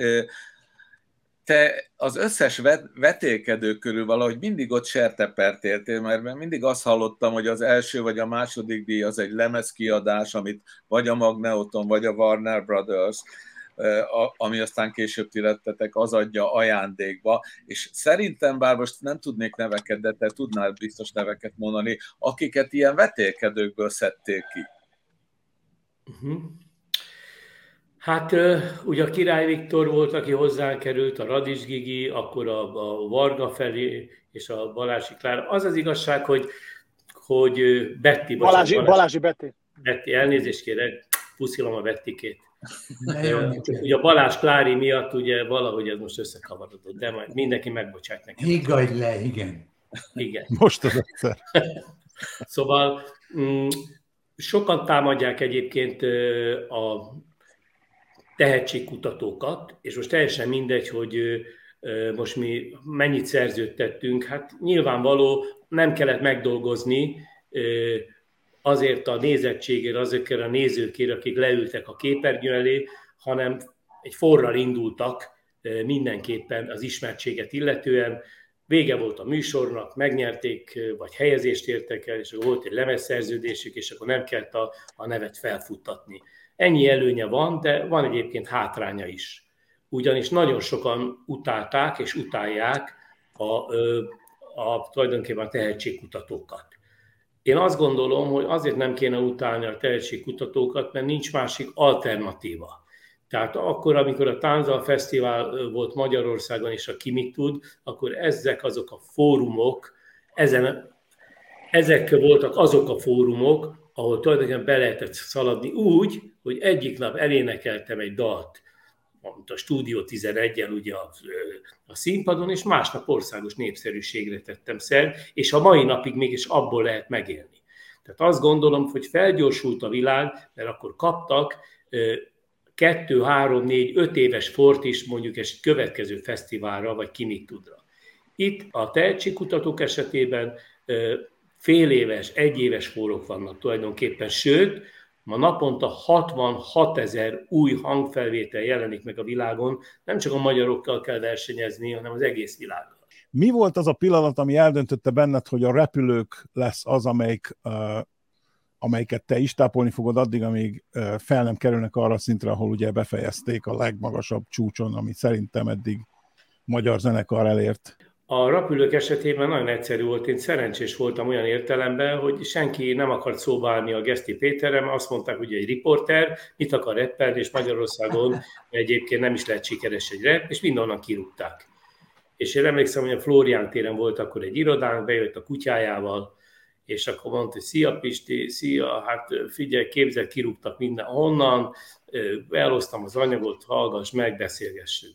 te az összes vetélkedő körül valahogy mindig ott sertepert éltél, mert mindig azt hallottam, hogy az első vagy a második díj az egy lemezkiadás, amit vagy a Magneoton, vagy a Warner Brothers, ami aztán később ti lettetek, az adja ajándékba, és szerintem, bár most nem tudnék neveket, de te tudnál biztos neveket mondani, akiket ilyen vetélkedőkből szedték ki. Uh-huh. Hát ugye a Király Viktor volt, aki hozzánk került, a Radis Gigi, akkor a, a Varga felé és a Balási Klára. Az az igazság, hogy, hogy Betty, Balázsi, Balázsi, Balázsi Betty. Betty, elnézést kérek, puszilom a Bettikét. ugye a Balázs Klári miatt ugye valahogy ez most összekavarodott, de majd mindenki megbocsát nekem. Higgadj le, igen. Igen. Most az egyszer. szóval mm, sokan támadják egyébként a tehetségkutatókat, és most teljesen mindegy, hogy most mi mennyit szerződtettünk, hát nyilvánvaló nem kellett megdolgozni azért a nézettségért, azokért a nézőkért, akik leültek a képernyő elé, hanem egy forral indultak mindenképpen az ismertséget illetően. Vége volt a műsornak, megnyerték, vagy helyezést értek el, és akkor volt egy lemezszerződésük, és akkor nem kellett a, a nevet felfuttatni. Ennyi előnye van, de van egyébként hátránya is. Ugyanis nagyon sokan utálták és utálják a, a, tulajdonképpen a tehetségkutatókat. Én azt gondolom, hogy azért nem kéne utálni a tehetségkutatókat, mert nincs másik alternatíva. Tehát akkor, amikor a Tánzal Fesztivál volt Magyarországon, és a ki mit tud, akkor ezek azok a fórumok, ezen, ezek voltak azok a fórumok, ahol tulajdonképpen be lehetett szaladni úgy, hogy egyik nap elénekeltem egy dalt, mint a Stúdió 11-en ugye a, a színpadon, és másnap országos népszerűségre tettem szer, és a mai napig mégis abból lehet megélni. Tehát azt gondolom, hogy felgyorsult a világ, mert akkor kaptak kettő, három, négy, öt éves fort is mondjuk egy következő fesztiválra, vagy ki mit tudra. Itt a tehetségkutatók esetében fél éves, egy éves fórok vannak tulajdonképpen, sőt, ma naponta 66 ezer új hangfelvétel jelenik meg a világon, nem csak a magyarokkal kell versenyezni, hanem az egész világgal. Mi volt az a pillanat, ami eldöntötte benned, hogy a repülők lesz az, amelyik uh, amelyiket te is tápolni fogod addig, amíg fel nem kerülnek arra szintre, ahol ugye befejezték a legmagasabb csúcson, ami szerintem eddig magyar zenekar elért. A rapülők esetében nagyon egyszerű volt, én szerencsés voltam olyan értelemben, hogy senki nem akart szóba állni a Geszti Péterem, azt mondták, hogy egy riporter, mit akar reppelni, és Magyarországon egyébként nem is lehet sikeres egy rep, és mindenonnan kirúgták. És én emlékszem, hogy a Florián téren volt akkor egy irodánk, bejött a kutyájával, és akkor mondta, hogy szia Pisti, szia, hát figyelj, képzel, kirúgtak minden honnan, elosztam az anyagot, hallgass, megbeszélgessünk.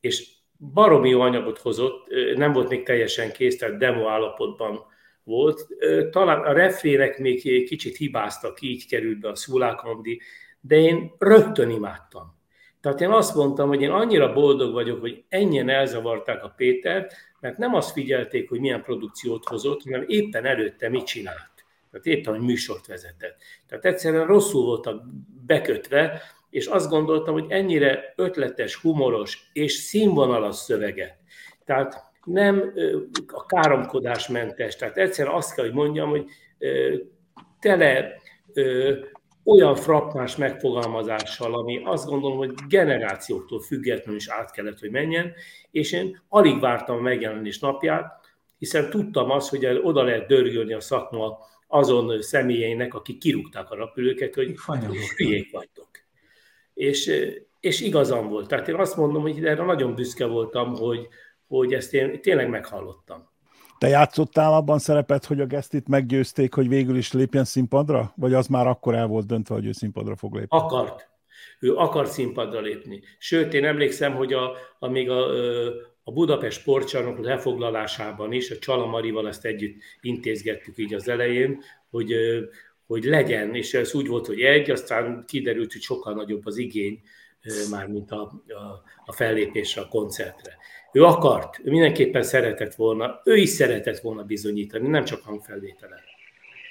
És baromi jó anyagot hozott, nem volt még teljesen kész, tehát demo állapotban volt. Talán a refrének még kicsit hibáztak, így került be a Szulákondi, de én rögtön imádtam. Tehát én azt mondtam, hogy én annyira boldog vagyok, hogy ennyien elzavarták a Pétert, mert nem azt figyelték, hogy milyen produkciót hozott, hanem éppen előtte mit csinált. Tehát éppen, hogy műsort vezetett. Tehát egyszerűen rosszul voltak bekötve, és azt gondoltam, hogy ennyire ötletes, humoros és színvonalas szöveget. Tehát nem a káromkodásmentes, tehát egyszerűen azt kell, hogy mondjam, hogy tele olyan frappáns megfogalmazással, ami azt gondolom, hogy generációktól függetlenül is át kellett, hogy menjen, és én alig vártam a megjelenés napját, hiszen tudtam azt, hogy oda lehet dörgölni a szakma azon személyeinek, akik kirúgták a repülőket, hogy hülyék vagytok. És, és igazam volt. Tehát én azt mondom, hogy erre nagyon büszke voltam, hogy, hogy ezt én tényleg meghallottam. Te játszottál abban szerepet, hogy a Gestit meggyőzték, hogy végül is lépjen színpadra? Vagy az már akkor el volt döntve, hogy ő színpadra fog lépni? Akart. Ő akart színpadra lépni. Sőt, én emlékszem, hogy a, a még a, a Budapest sportcsarnok lefoglalásában is, a Csalamarival ezt együtt intézgettük így az elején, hogy, hogy legyen, és ez úgy volt, hogy egy, aztán kiderült, hogy sokkal nagyobb az igény, már mint a, a, a fellépésre, a koncertre. Ő akart, ő mindenképpen szeretett volna, ő is szeretett volna bizonyítani, nem csak hangfelvétele.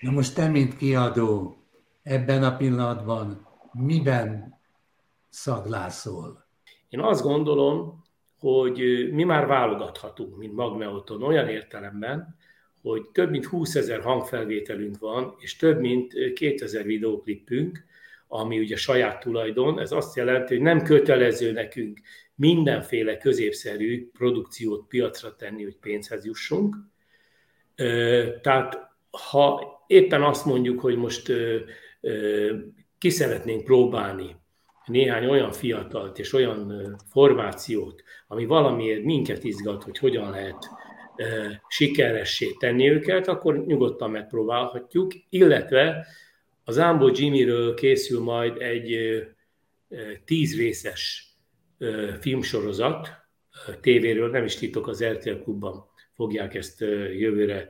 Na most te, mint kiadó, ebben a pillanatban miben szaglászol? Én azt gondolom, hogy mi már válogathatunk, mint Magneoton, olyan értelemben, hogy több mint 20 ezer hangfelvételünk van, és több mint 2000 videóklipünk, ami ugye saját tulajdon, ez azt jelenti, hogy nem kötelező nekünk mindenféle középszerű produkciót piacra tenni, hogy pénzhez jussunk. Tehát ha éppen azt mondjuk, hogy most ki szeretnénk próbálni néhány olyan fiatalt és olyan formációt, ami valamiért minket izgat, hogy hogyan lehet sikeressé tenni őket, akkor nyugodtan megpróbálhatjuk, illetve az Ambo Jimmyről készül majd egy tíz részes filmsorozat, tévéről, nem is titok, az RTL klubban fogják ezt jövőre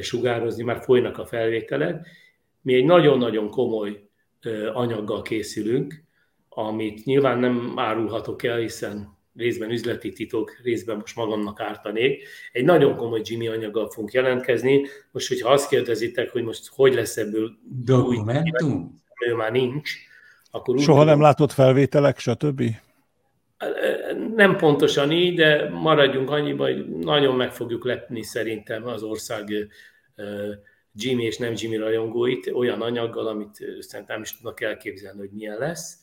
sugározni, már folynak a felvételek. Mi egy nagyon-nagyon komoly anyaggal készülünk, amit nyilván nem árulhatok el, hiszen részben üzleti titok, részben most magamnak ártanék. Egy nagyon komoly Jimmy anyaggal fogunk jelentkezni. Most, hogyha azt kérdezitek, hogy most hogy lesz ebből dokumentum, ő már nincs, akkor Soha úgy, nem látott felvételek, stb.? Nem pontosan így, de maradjunk annyiban, hogy nagyon meg fogjuk lepni szerintem az ország Jimmy és nem Jimmy rajongóit olyan anyaggal, amit szerintem nem is tudnak elképzelni, hogy milyen lesz.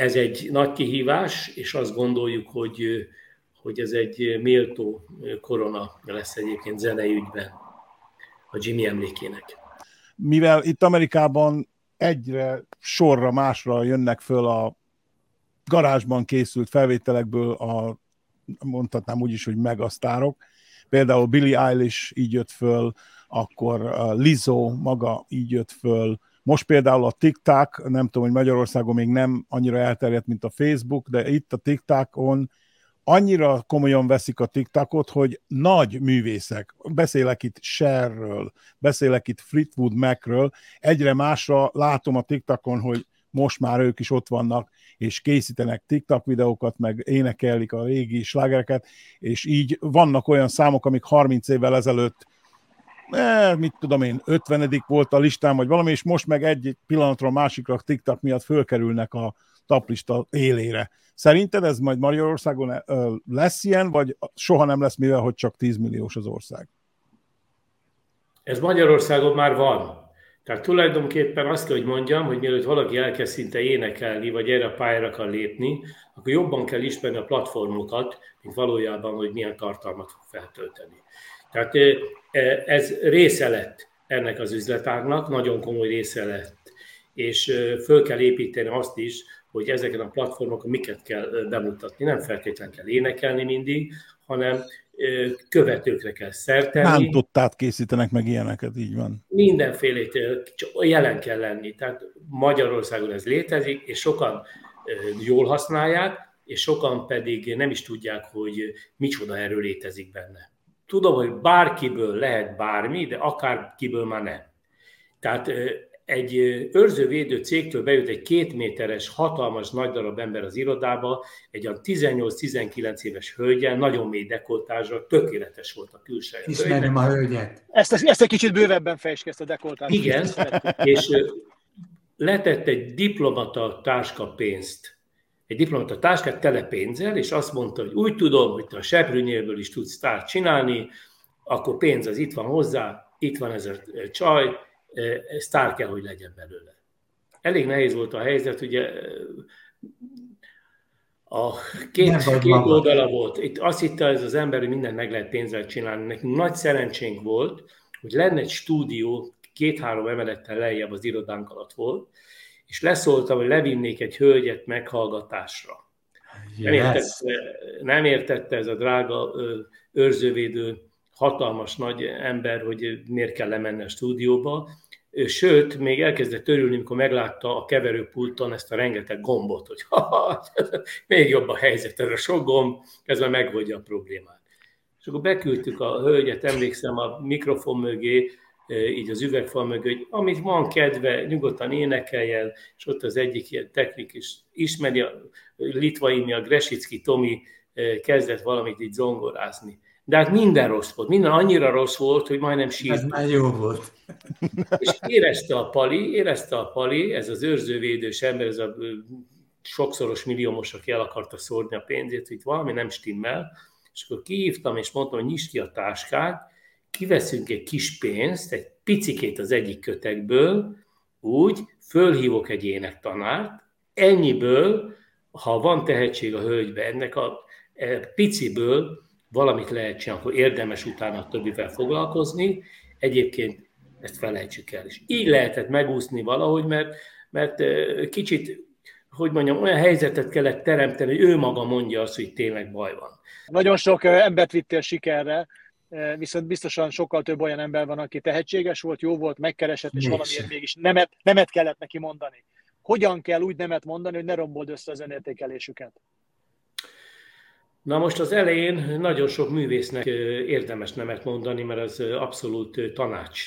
Ez egy nagy kihívás, és azt gondoljuk, hogy, hogy ez egy méltó korona lesz egyébként zenei ügyben a Jimmy emlékének. Mivel itt Amerikában egyre sorra másra jönnek föl a garázsban készült felvételekből a, mondhatnám úgy is, hogy megasztárok. Például Billy Eilish így jött föl, akkor Lizzo maga így jött föl, most például a TikTok, nem tudom, hogy Magyarországon még nem annyira elterjedt, mint a Facebook, de itt a TikTokon annyira komolyan veszik a TikTokot, hogy nagy művészek, beszélek itt Sherről, beszélek itt Fleetwood Macről, egyre másra látom a TikTokon, hogy most már ők is ott vannak, és készítenek TikTok videókat, meg énekelik a régi slágereket, és így vannak olyan számok, amik 30 évvel ezelőtt eh, mit tudom én, 50 volt a listám, vagy valami, és most meg egy pillanatról másikra TikTok miatt fölkerülnek a taplista élére. Szerinted ez majd Magyarországon lesz ilyen, vagy soha nem lesz, mivel hogy csak 10 milliós az ország? Ez Magyarországon már van. Tehát tulajdonképpen azt kell, hogy mondjam, hogy mielőtt valaki elkezd szinte énekelni, vagy erre a pályára akar lépni, akkor jobban kell ismerni a platformokat, mint valójában, hogy milyen tartalmat fog feltölteni. Tehát ez része lett ennek az üzletágnak, nagyon komoly része lett, és föl kell építeni azt is, hogy ezeken a platformokon miket kell bemutatni. Nem feltétlenül kell énekelni mindig, hanem követőkre kell szerteni. Tudtát készítenek meg ilyeneket, így van. Mindenfélét jelen kell lenni. Tehát Magyarországon ez létezik, és sokan jól használják, és sokan pedig nem is tudják, hogy micsoda erő létezik benne. Tudom, hogy bárkiből lehet bármi, de akárkiből már nem. Tehát egy őrzővédő cégtől bejött egy két méteres, hatalmas, nagy darab ember az irodába, egy olyan 18-19 éves hölgyel, nagyon mély dekoltázsra, tökéletes volt a külseje. Ismerem a hölgyet. Ezt, ezt egy kicsit bővebben fejtsd ezt a dekoltást. Igen, és letett egy diplomata táska pénzt, egy diplomata táskát tele pénzzel, és azt mondta, hogy úgy tudom, hogy te a seprűnyélből is tudsz tárt csinálni, akkor pénz az itt van hozzá, itt van ez a csaj, sztár kell, hogy legyen belőle. Elég nehéz volt a helyzet, ugye a két, két oldala volt. Itt azt hitte ez az ember, hogy mindent meg lehet pénzzel csinálni. Nekünk nagy szerencsénk volt, hogy lenne egy stúdió, két-három emelettel lejjebb az irodánk alatt volt, és leszóltam, hogy levinnék egy hölgyet meghallgatásra. Yes. Nem, értette, nem értette ez a drága őrzővédő hatalmas nagy ember, hogy miért kell lemenni a stúdióba. Sőt, még elkezdett örülni, amikor meglátta a keverőpulton ezt a rengeteg gombot, hogy még jobb a helyzet, ez a sok gomb, ez már megoldja a problémát. És akkor beküldtük a hölgyet, emlékszem a mikrofon mögé, így az üvegfal mögé, hogy amit van kedve, nyugodtan énekeljen, és ott az egyik ilyen technik is ismeri, a Litvaini, a Gresicki Tomi kezdett valamit így zongorázni de hát minden rossz volt, minden annyira rossz volt, hogy majdnem sírt. Ez már jó volt. És érezte a Pali, érezte a Pali, ez az őrzővédős ember, ez a sokszoros milliómos, aki el akarta szórni a pénzét, hogy valami nem stimmel, és akkor kihívtam, és mondtam, hogy nyisd ki a táskát, kiveszünk egy kis pénzt, egy picikét az egyik kötekből, úgy, fölhívok egy énektanárt, ennyiből, ha van tehetség a hölgybe, ennek a e, piciből valamit lehet csinálni, akkor érdemes utána a többivel foglalkozni, egyébként ezt felejtsük el. És így lehetett megúszni valahogy, mert, mert kicsit, hogy mondjam, olyan helyzetet kellett teremteni, hogy ő maga mondja azt, hogy tényleg baj van. Nagyon sok embert vittél sikerre, viszont biztosan sokkal több olyan ember van, aki tehetséges volt, jó volt, megkeresett, és valamiért mégis nemet, nemet kellett neki mondani. Hogyan kell úgy nemet mondani, hogy ne rombold össze az önértékelésüket? Na most az elején nagyon sok művésznek érdemes nemet mondani, mert az abszolút tanács.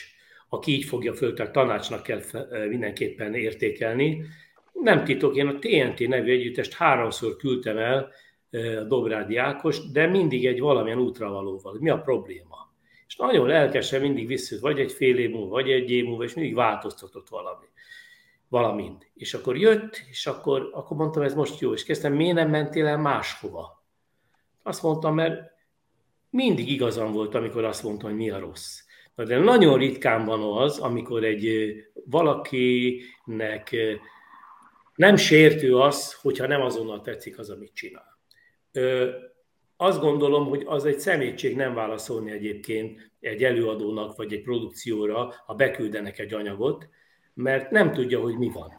Aki így fogja föl, tehát tanácsnak kell mindenképpen értékelni. Nem titok, én a TNT nevű együttest háromszor küldtem el a Dobrádi Ákos, de mindig egy valamilyen útravalóval. Mi a probléma? És nagyon lelkesen mindig vissza, vagy egy fél év múlva, vagy egy év múlva, és mindig változtatott valami valamint. És akkor jött, és akkor, akkor mondtam, ez most jó, és kezdtem, miért nem mentél el máshova? Azt mondtam, mert mindig igazam volt, amikor azt mondtam, hogy mi a rossz. De nagyon ritkán van az, amikor egy valakinek nem sértő az, hogyha nem azonnal tetszik az, amit csinál. Azt gondolom, hogy az egy szemétség nem válaszolni egyébként egy előadónak vagy egy produkcióra, ha beküldenek egy anyagot, mert nem tudja, hogy mi van.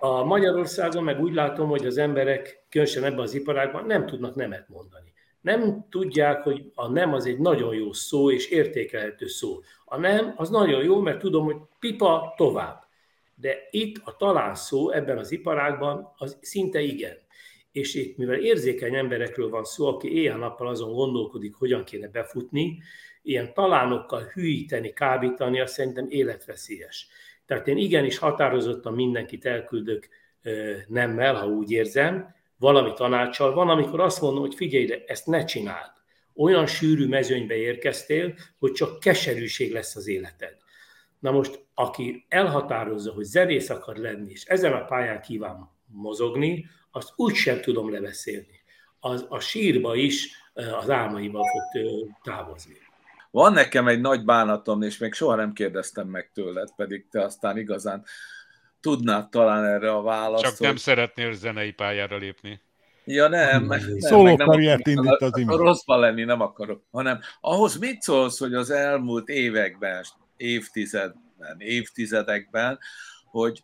A Magyarországon meg úgy látom, hogy az emberek, különösen ebben az iparágban nem tudnak nemet mondani nem tudják, hogy a nem az egy nagyon jó szó és értékelhető szó. A nem az nagyon jó, mert tudom, hogy pipa tovább. De itt a talán szó ebben az iparágban az szinte igen. És itt, mivel érzékeny emberekről van szó, aki éjjel-nappal azon gondolkodik, hogyan kéne befutni, ilyen talánokkal hűíteni, kábítani, azt szerintem életveszélyes. Tehát én igenis határozottan mindenkit elküldök nemmel, ha úgy érzem, valami tanácssal. Van, amikor azt mondom, hogy figyelj, de ezt ne csináld. Olyan sűrű mezőnybe érkeztél, hogy csak keserűség lesz az életed. Na most, aki elhatározza, hogy zenész akar lenni, és ezen a pályán kíván mozogni, azt úgy sem tudom lebeszélni. Az a sírba is az álmaival fog távozni. Van nekem egy nagy bánatom, és még soha nem kérdeztem meg tőled, pedig te aztán igazán tudnád talán erre a választ. Csak nem szeretnél zenei pályára lépni. Ja nem, nem Szóló karriert indít az imént. Rosszban lenni nem akarok, hanem ahhoz mit szólsz, hogy az elmúlt években, évtizedben, évtizedekben, hogy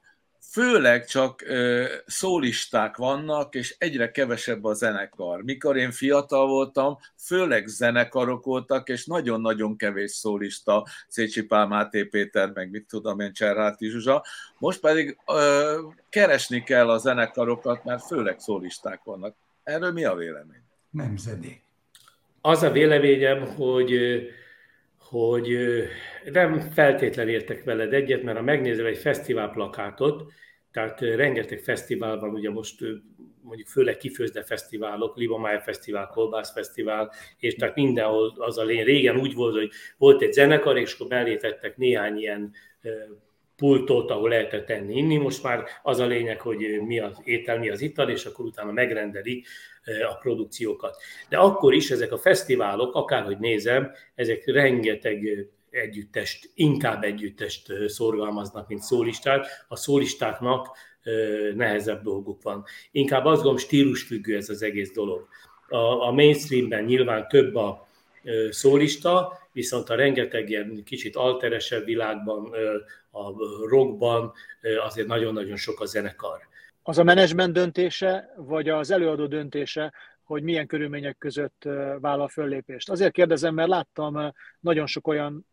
főleg csak ö, szólisták vannak, és egyre kevesebb a zenekar. Mikor én fiatal voltam, főleg zenekarok voltak, és nagyon-nagyon kevés szólista, Szécsi Pál, Máté Péter, meg mit tudom én, Cserháti Zsuzsa. Most pedig ö, keresni kell a zenekarokat, mert főleg szólisták vannak. Erről mi a vélemény? Nemzedék. Az a véleményem, hogy hogy nem feltétlenül értek veled egyet, mert ha megnézel egy fesztivál plakátot, tehát rengeteg fesztivál van, ugye most mondjuk főleg kifőzde fesztiválok, Libamája Fesztivál, Kolbász Fesztivál, és tehát mindenhol az a lény. Régen úgy volt, hogy volt egy zenekar, és akkor belétettek néhány ilyen pultot, ahol lehetett tenni, inni. Most már az a lényeg, hogy mi az étel, mi az ital, és akkor utána megrendeli a produkciókat. De akkor is ezek a fesztiválok, akárhogy nézem, ezek rengeteg együttest, inkább együttest szorgalmaznak, mint szólistát. A szólistáknak nehezebb dolguk van. Inkább azt gondolom, stílusfüggő ez az egész dolog. A, a mainstreamben nyilván több a szólista, viszont a rengeteg ilyen kicsit alteresebb világban, a rockban azért nagyon-nagyon sok a zenekar. Az a menedzsment döntése, vagy az előadó döntése, hogy milyen körülmények között vállal föllépést. Azért kérdezem, mert láttam nagyon sok olyan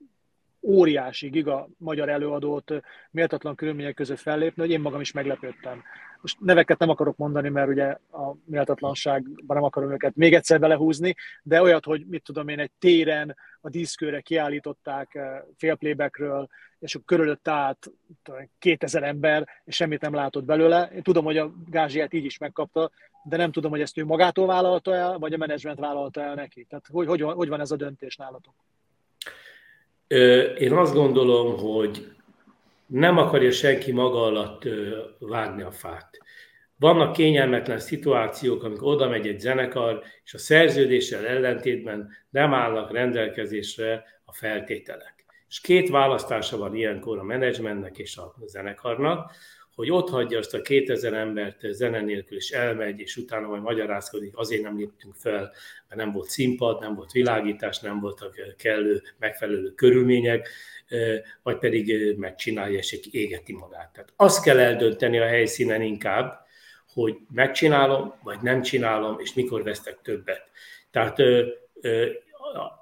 óriási, giga magyar előadót méltatlan körülmények között fellépni, hogy én magam is meglepődtem. Most neveket nem akarok mondani, mert ugye a méltatlanságban nem akarom őket még egyszer belehúzni, de olyat, hogy mit tudom én, egy téren a díszkőre kiállították félplébekről, és akkor körülött át 2000 ember, és semmit nem látott belőle. Én tudom, hogy a gázsiát így is megkapta, de nem tudom, hogy ezt ő magától vállalta el, vagy a menedzsment vállalta el neki. Tehát hogy, hogy, hogy van ez a döntés nálatok? Én azt gondolom, hogy nem akarja senki maga alatt vágni a fát. Vannak kényelmetlen szituációk, amikor oda megy egy zenekar, és a szerződéssel ellentétben nem állnak rendelkezésre a feltételek. És két választása van ilyenkor a menedzsmentnek és a zenekarnak hogy ott hagyja azt a 2000 embert zene nélkül, és elmegy, és utána majd magyarázkodik, azért nem léptünk fel, mert nem volt színpad, nem volt világítás, nem voltak kellő, megfelelő körülmények, vagy pedig megcsinálja, és égeti magát. Tehát azt kell eldönteni a helyszínen inkább, hogy megcsinálom, vagy nem csinálom, és mikor vesztek többet. Tehát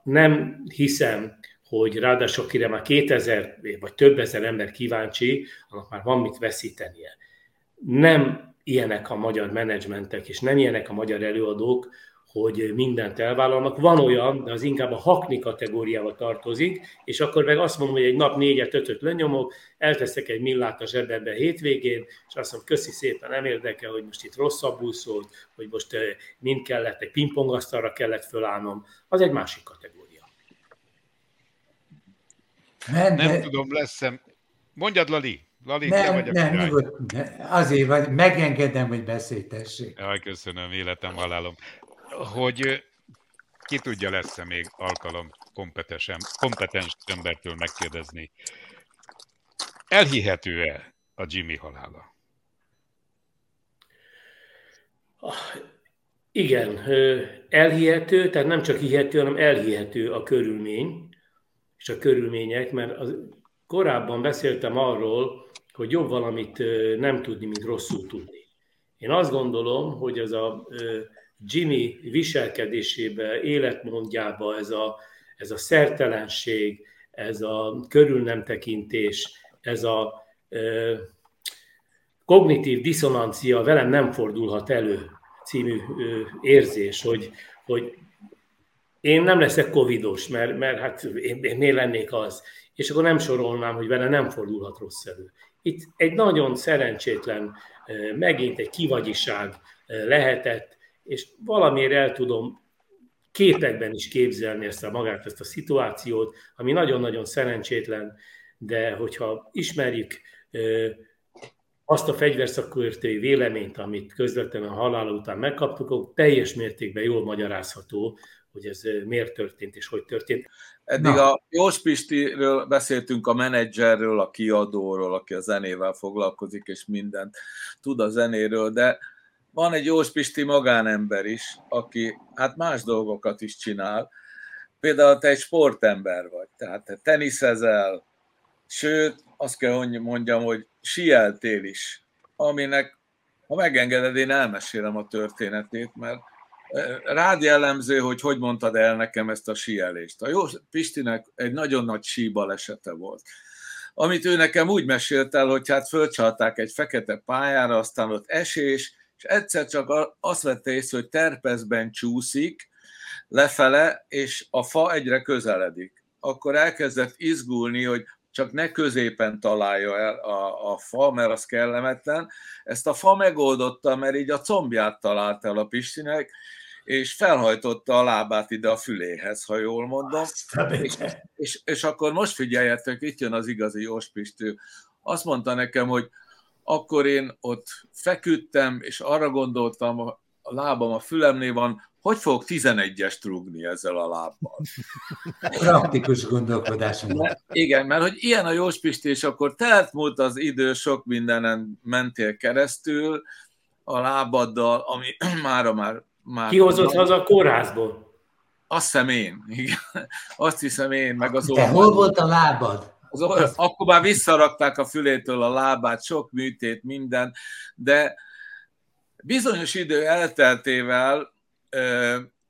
nem hiszem, hogy ráadásul akire már 2000 vagy több ezer ember kíváncsi, annak már van mit veszítenie. Nem ilyenek a magyar menedzsmentek, és nem ilyenek a magyar előadók, hogy mindent elvállalnak. Van olyan, de az inkább a hakni kategóriába tartozik, és akkor meg azt mondom, hogy egy nap négyet, ötöt lenyomok, elteszek egy millát a zsebembe hétvégén, és azt mondom, köszi szépen, nem érdekel, hogy most itt rosszabbul szólt, hogy most eh, mind kellett, egy pingpongasztalra kellett fölállnom, az egy másik kategória. Nem, nem de... tudom, lesz-e... Mondjad, Lali. Lali, nem, te vagy a nem, nyugodt, azért vagy, megengedem, hogy beszéltessék. Jaj, köszönöm, életem, halálom. Hogy ki tudja, lesz-e még alkalom kompetens, kompetens embertől megkérdezni. Elhihető-e a Jimmy halála? Igen, elhihető, tehát nem csak hihető, hanem elhihető a körülmény és a körülmények, mert az, korábban beszéltem arról, hogy jobb valamit nem tudni, mint rosszul tudni. Én azt gondolom, hogy ez a Jimmy viselkedésébe, életmódjába, ez a, ez a szertelenség, ez a körülnemtekintés, ez a ö, kognitív diszonancia velem nem fordulhat elő című ö, érzés, hogy, hogy én nem leszek covidos, mert, mert hát én, én miért lennék az? És akkor nem sorolnám, hogy vele nem fordulhat rossz elő. Itt egy nagyon szerencsétlen, megint egy kivagyiság lehetett, és valamiért el tudom képekben is képzelni ezt a magát, ezt a szituációt, ami nagyon-nagyon szerencsétlen, de hogyha ismerjük azt a fegyverszakértői véleményt, amit közvetlenül a halál után megkaptuk, teljes mértékben jól magyarázható, hogy ez miért történt és hogy történt. Eddig Na. a Jós Pistiről beszéltünk, a menedzserről, a kiadóról, aki a zenével foglalkozik, és mindent tud a zenéről, de van egy Jós Pisti magánember is, aki hát más dolgokat is csinál. Például te egy sportember vagy, tehát te teniszezel, sőt, azt kell mondjam, hogy sieltél is, aminek, ha megengeded, én elmesélem a történetét, mert rád jellemző, hogy hogy mondtad el nekem ezt a síelést. A jó Pistinek egy nagyon nagy síbalesete volt amit ő nekem úgy mesélt el, hogy hát fölcsalták egy fekete pályára, aztán ott esés, és egyszer csak azt vette észre, hogy terpezben csúszik lefele, és a fa egyre közeledik. Akkor elkezdett izgulni, hogy csak ne középen találja el a, a fa, mert az kellemetlen. Ezt a fa megoldotta, mert így a combját talált el a Pistinek, és felhajtotta a lábát ide a füléhez, ha jól mondom. És, és, és akkor most figyeljetek, itt jön az igazi Jóspistő. Azt mondta nekem, hogy akkor én ott feküdtem, és arra gondoltam, a lábam a fülemnél van, hogy fogok 11-est rúgni ezzel a lábbal? Praktikus gondolkodás. igen, mert hogy ilyen a Jóspisti, és akkor telt múlt az idő, sok mindenen mentél keresztül a lábaddal, ami mára már már... Kihozott haza a kórházból? Azt hiszem én, igen. Azt hiszem én, meg az Te hol volt a lábad? Az, akkor már visszarakták a fülétől a lábát, sok műtét, minden, de bizonyos idő elteltével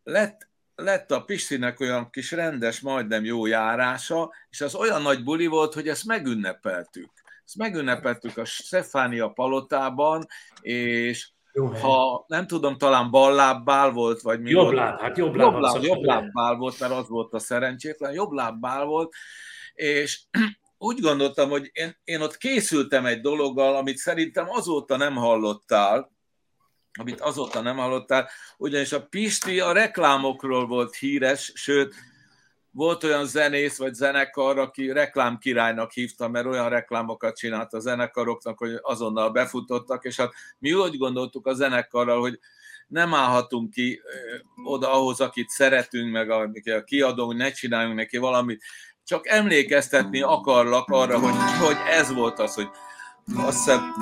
lett, lett a Pistinek olyan kis rendes, majdnem jó járása, és az olyan nagy buli volt, hogy ezt megünnepeltük. Ezt megünnepeltük a Stefánia palotában, és jó ha nem tudom, talán ballábbál volt, vagy mi jobb volt. Láb, hát jobb, jobb, láb, jobb lábbál volt, mert az volt a szerencsétlen, jobb lábbál volt, és úgy gondoltam, hogy én, én ott készültem egy dologgal, amit szerintem azóta nem hallottál, amit azóta nem hallottál, ugyanis a Pisti a reklámokról volt híres, sőt, volt olyan zenész vagy zenekar, aki reklámkirálynak hívta, mert olyan reklámokat csinált a zenekaroknak, hogy azonnal befutottak, és hát mi úgy gondoltuk a zenekarral, hogy nem állhatunk ki oda ahhoz, akit szeretünk, meg a, a kiadó, hogy ne csináljunk neki valamit, csak emlékeztetni akarlak arra, hogy, hogy ez volt az, hogy azt hiszem,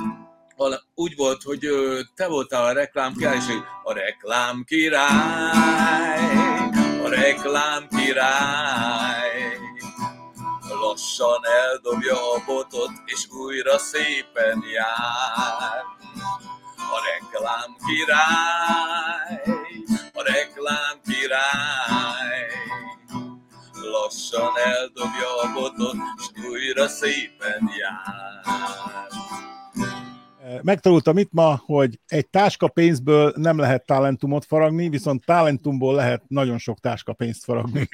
úgy volt, hogy te voltál a reklám király, és a reklám király, reklám király. Lassan eldobja a botot, és újra szépen jár. A reklám király, a reklám király. Lassan eldobja a botot, és újra szépen jár megtanultam itt ma, hogy egy táska pénzből nem lehet talentumot faragni, viszont talentumból lehet nagyon sok táska pénzt faragni.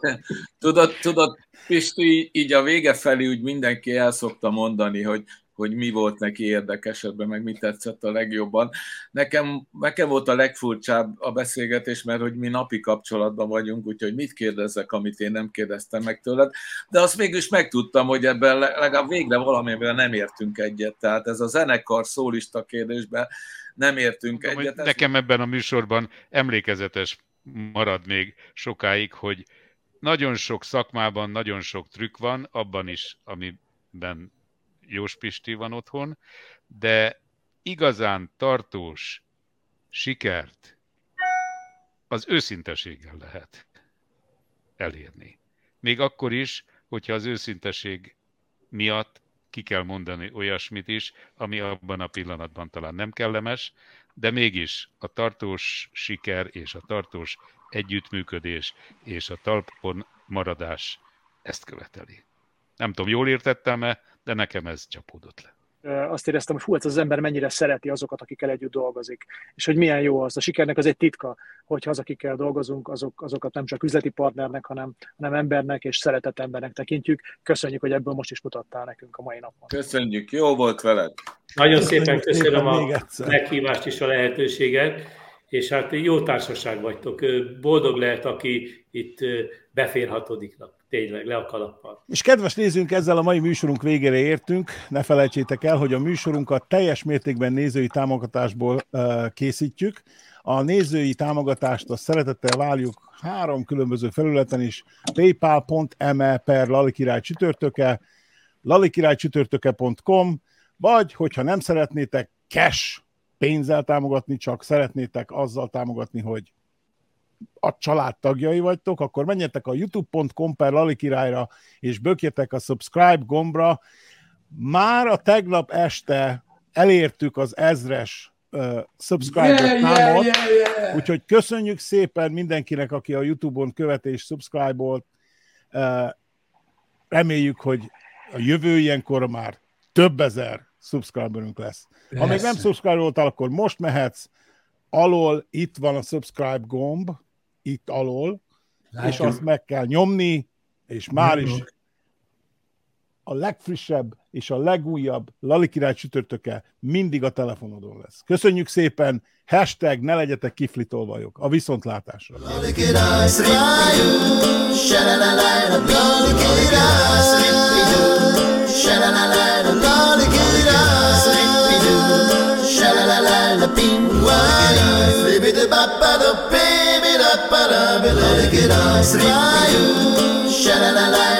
tudod, tudod, Pisti, így a vége felé úgy mindenki el szokta mondani, hogy hogy mi volt neki érdekesebben, meg mi tetszett a legjobban. Nekem, nekem volt a legfurcsább a beszélgetés, mert hogy mi napi kapcsolatban vagyunk, úgyhogy mit kérdezzek, amit én nem kérdeztem meg tőled, de azt mégis megtudtam, hogy ebben legalább végre valamiben nem értünk egyet. Tehát ez a zenekar szólista kérdésben nem értünk Tudom, egyet. Nekem ebben a műsorban emlékezetes marad még sokáig, hogy nagyon sok szakmában nagyon sok trükk van, abban is, amiben Jós Pisti van otthon, de igazán tartós sikert az őszinteséggel lehet elérni. Még akkor is, hogyha az őszinteség miatt ki kell mondani olyasmit is, ami abban a pillanatban talán nem kellemes, de mégis a tartós siker és a tartós együttműködés és a talpon maradás ezt követeli. Nem tudom, jól értettem-e, de nekem ez csapódott le azt éreztem, hogy hú, ez az ember mennyire szereti azokat, akikkel együtt dolgozik, és hogy milyen jó az. A sikernek az egy titka, hogyha az, akikkel dolgozunk, azok, azokat nem csak üzleti partnernek, hanem, hanem embernek és szeretett embernek tekintjük. Köszönjük, hogy ebből most is mutattál nekünk a mai napon. Köszönjük, jó volt veled. Nagyon szépen köszönöm a meghívást és a lehetőséget, és hát jó társaság vagytok. Boldog lehet, aki itt beférhatodiknak. Tényleg, le a kalappal. És kedves nézőnk, ezzel a mai műsorunk végére értünk. Ne felejtsétek el, hogy a műsorunkat teljes mértékben nézői támogatásból uh, készítjük. A nézői támogatást a szeretettel várjuk három különböző felületen is. paypal.me per lalikirály csütörtöke, lalikirálycsütörtöke.com, vagy hogyha nem szeretnétek cash pénzzel támogatni, csak szeretnétek azzal támogatni, hogy a család tagjai vagytok, akkor menjetek a youtube.com per lalikirályra, és bökjetek a subscribe gombra. Már a tegnap este elértük az ezres uh, subscriber yeah, számot, yeah, yeah, yeah. úgyhogy köszönjük szépen mindenkinek, aki a Youtube-on követ és subscribe-olt. Uh, reméljük, hogy a jövő ilyenkor már több ezer subscriberünk lesz. Persze. Ha még nem subscribe voltál, akkor most mehetsz, alól itt van a subscribe gomb, itt alól, Látjuk. és azt meg kell nyomni, és már is a legfrissebb és a legújabb Lali Király csütörtöke mindig a telefonodon lesz. Köszönjük szépen, hashtag ne legyetek kiflitolvajok. A viszontlátásra. Lali Király, la ping para para melodika da sraju Shalalala.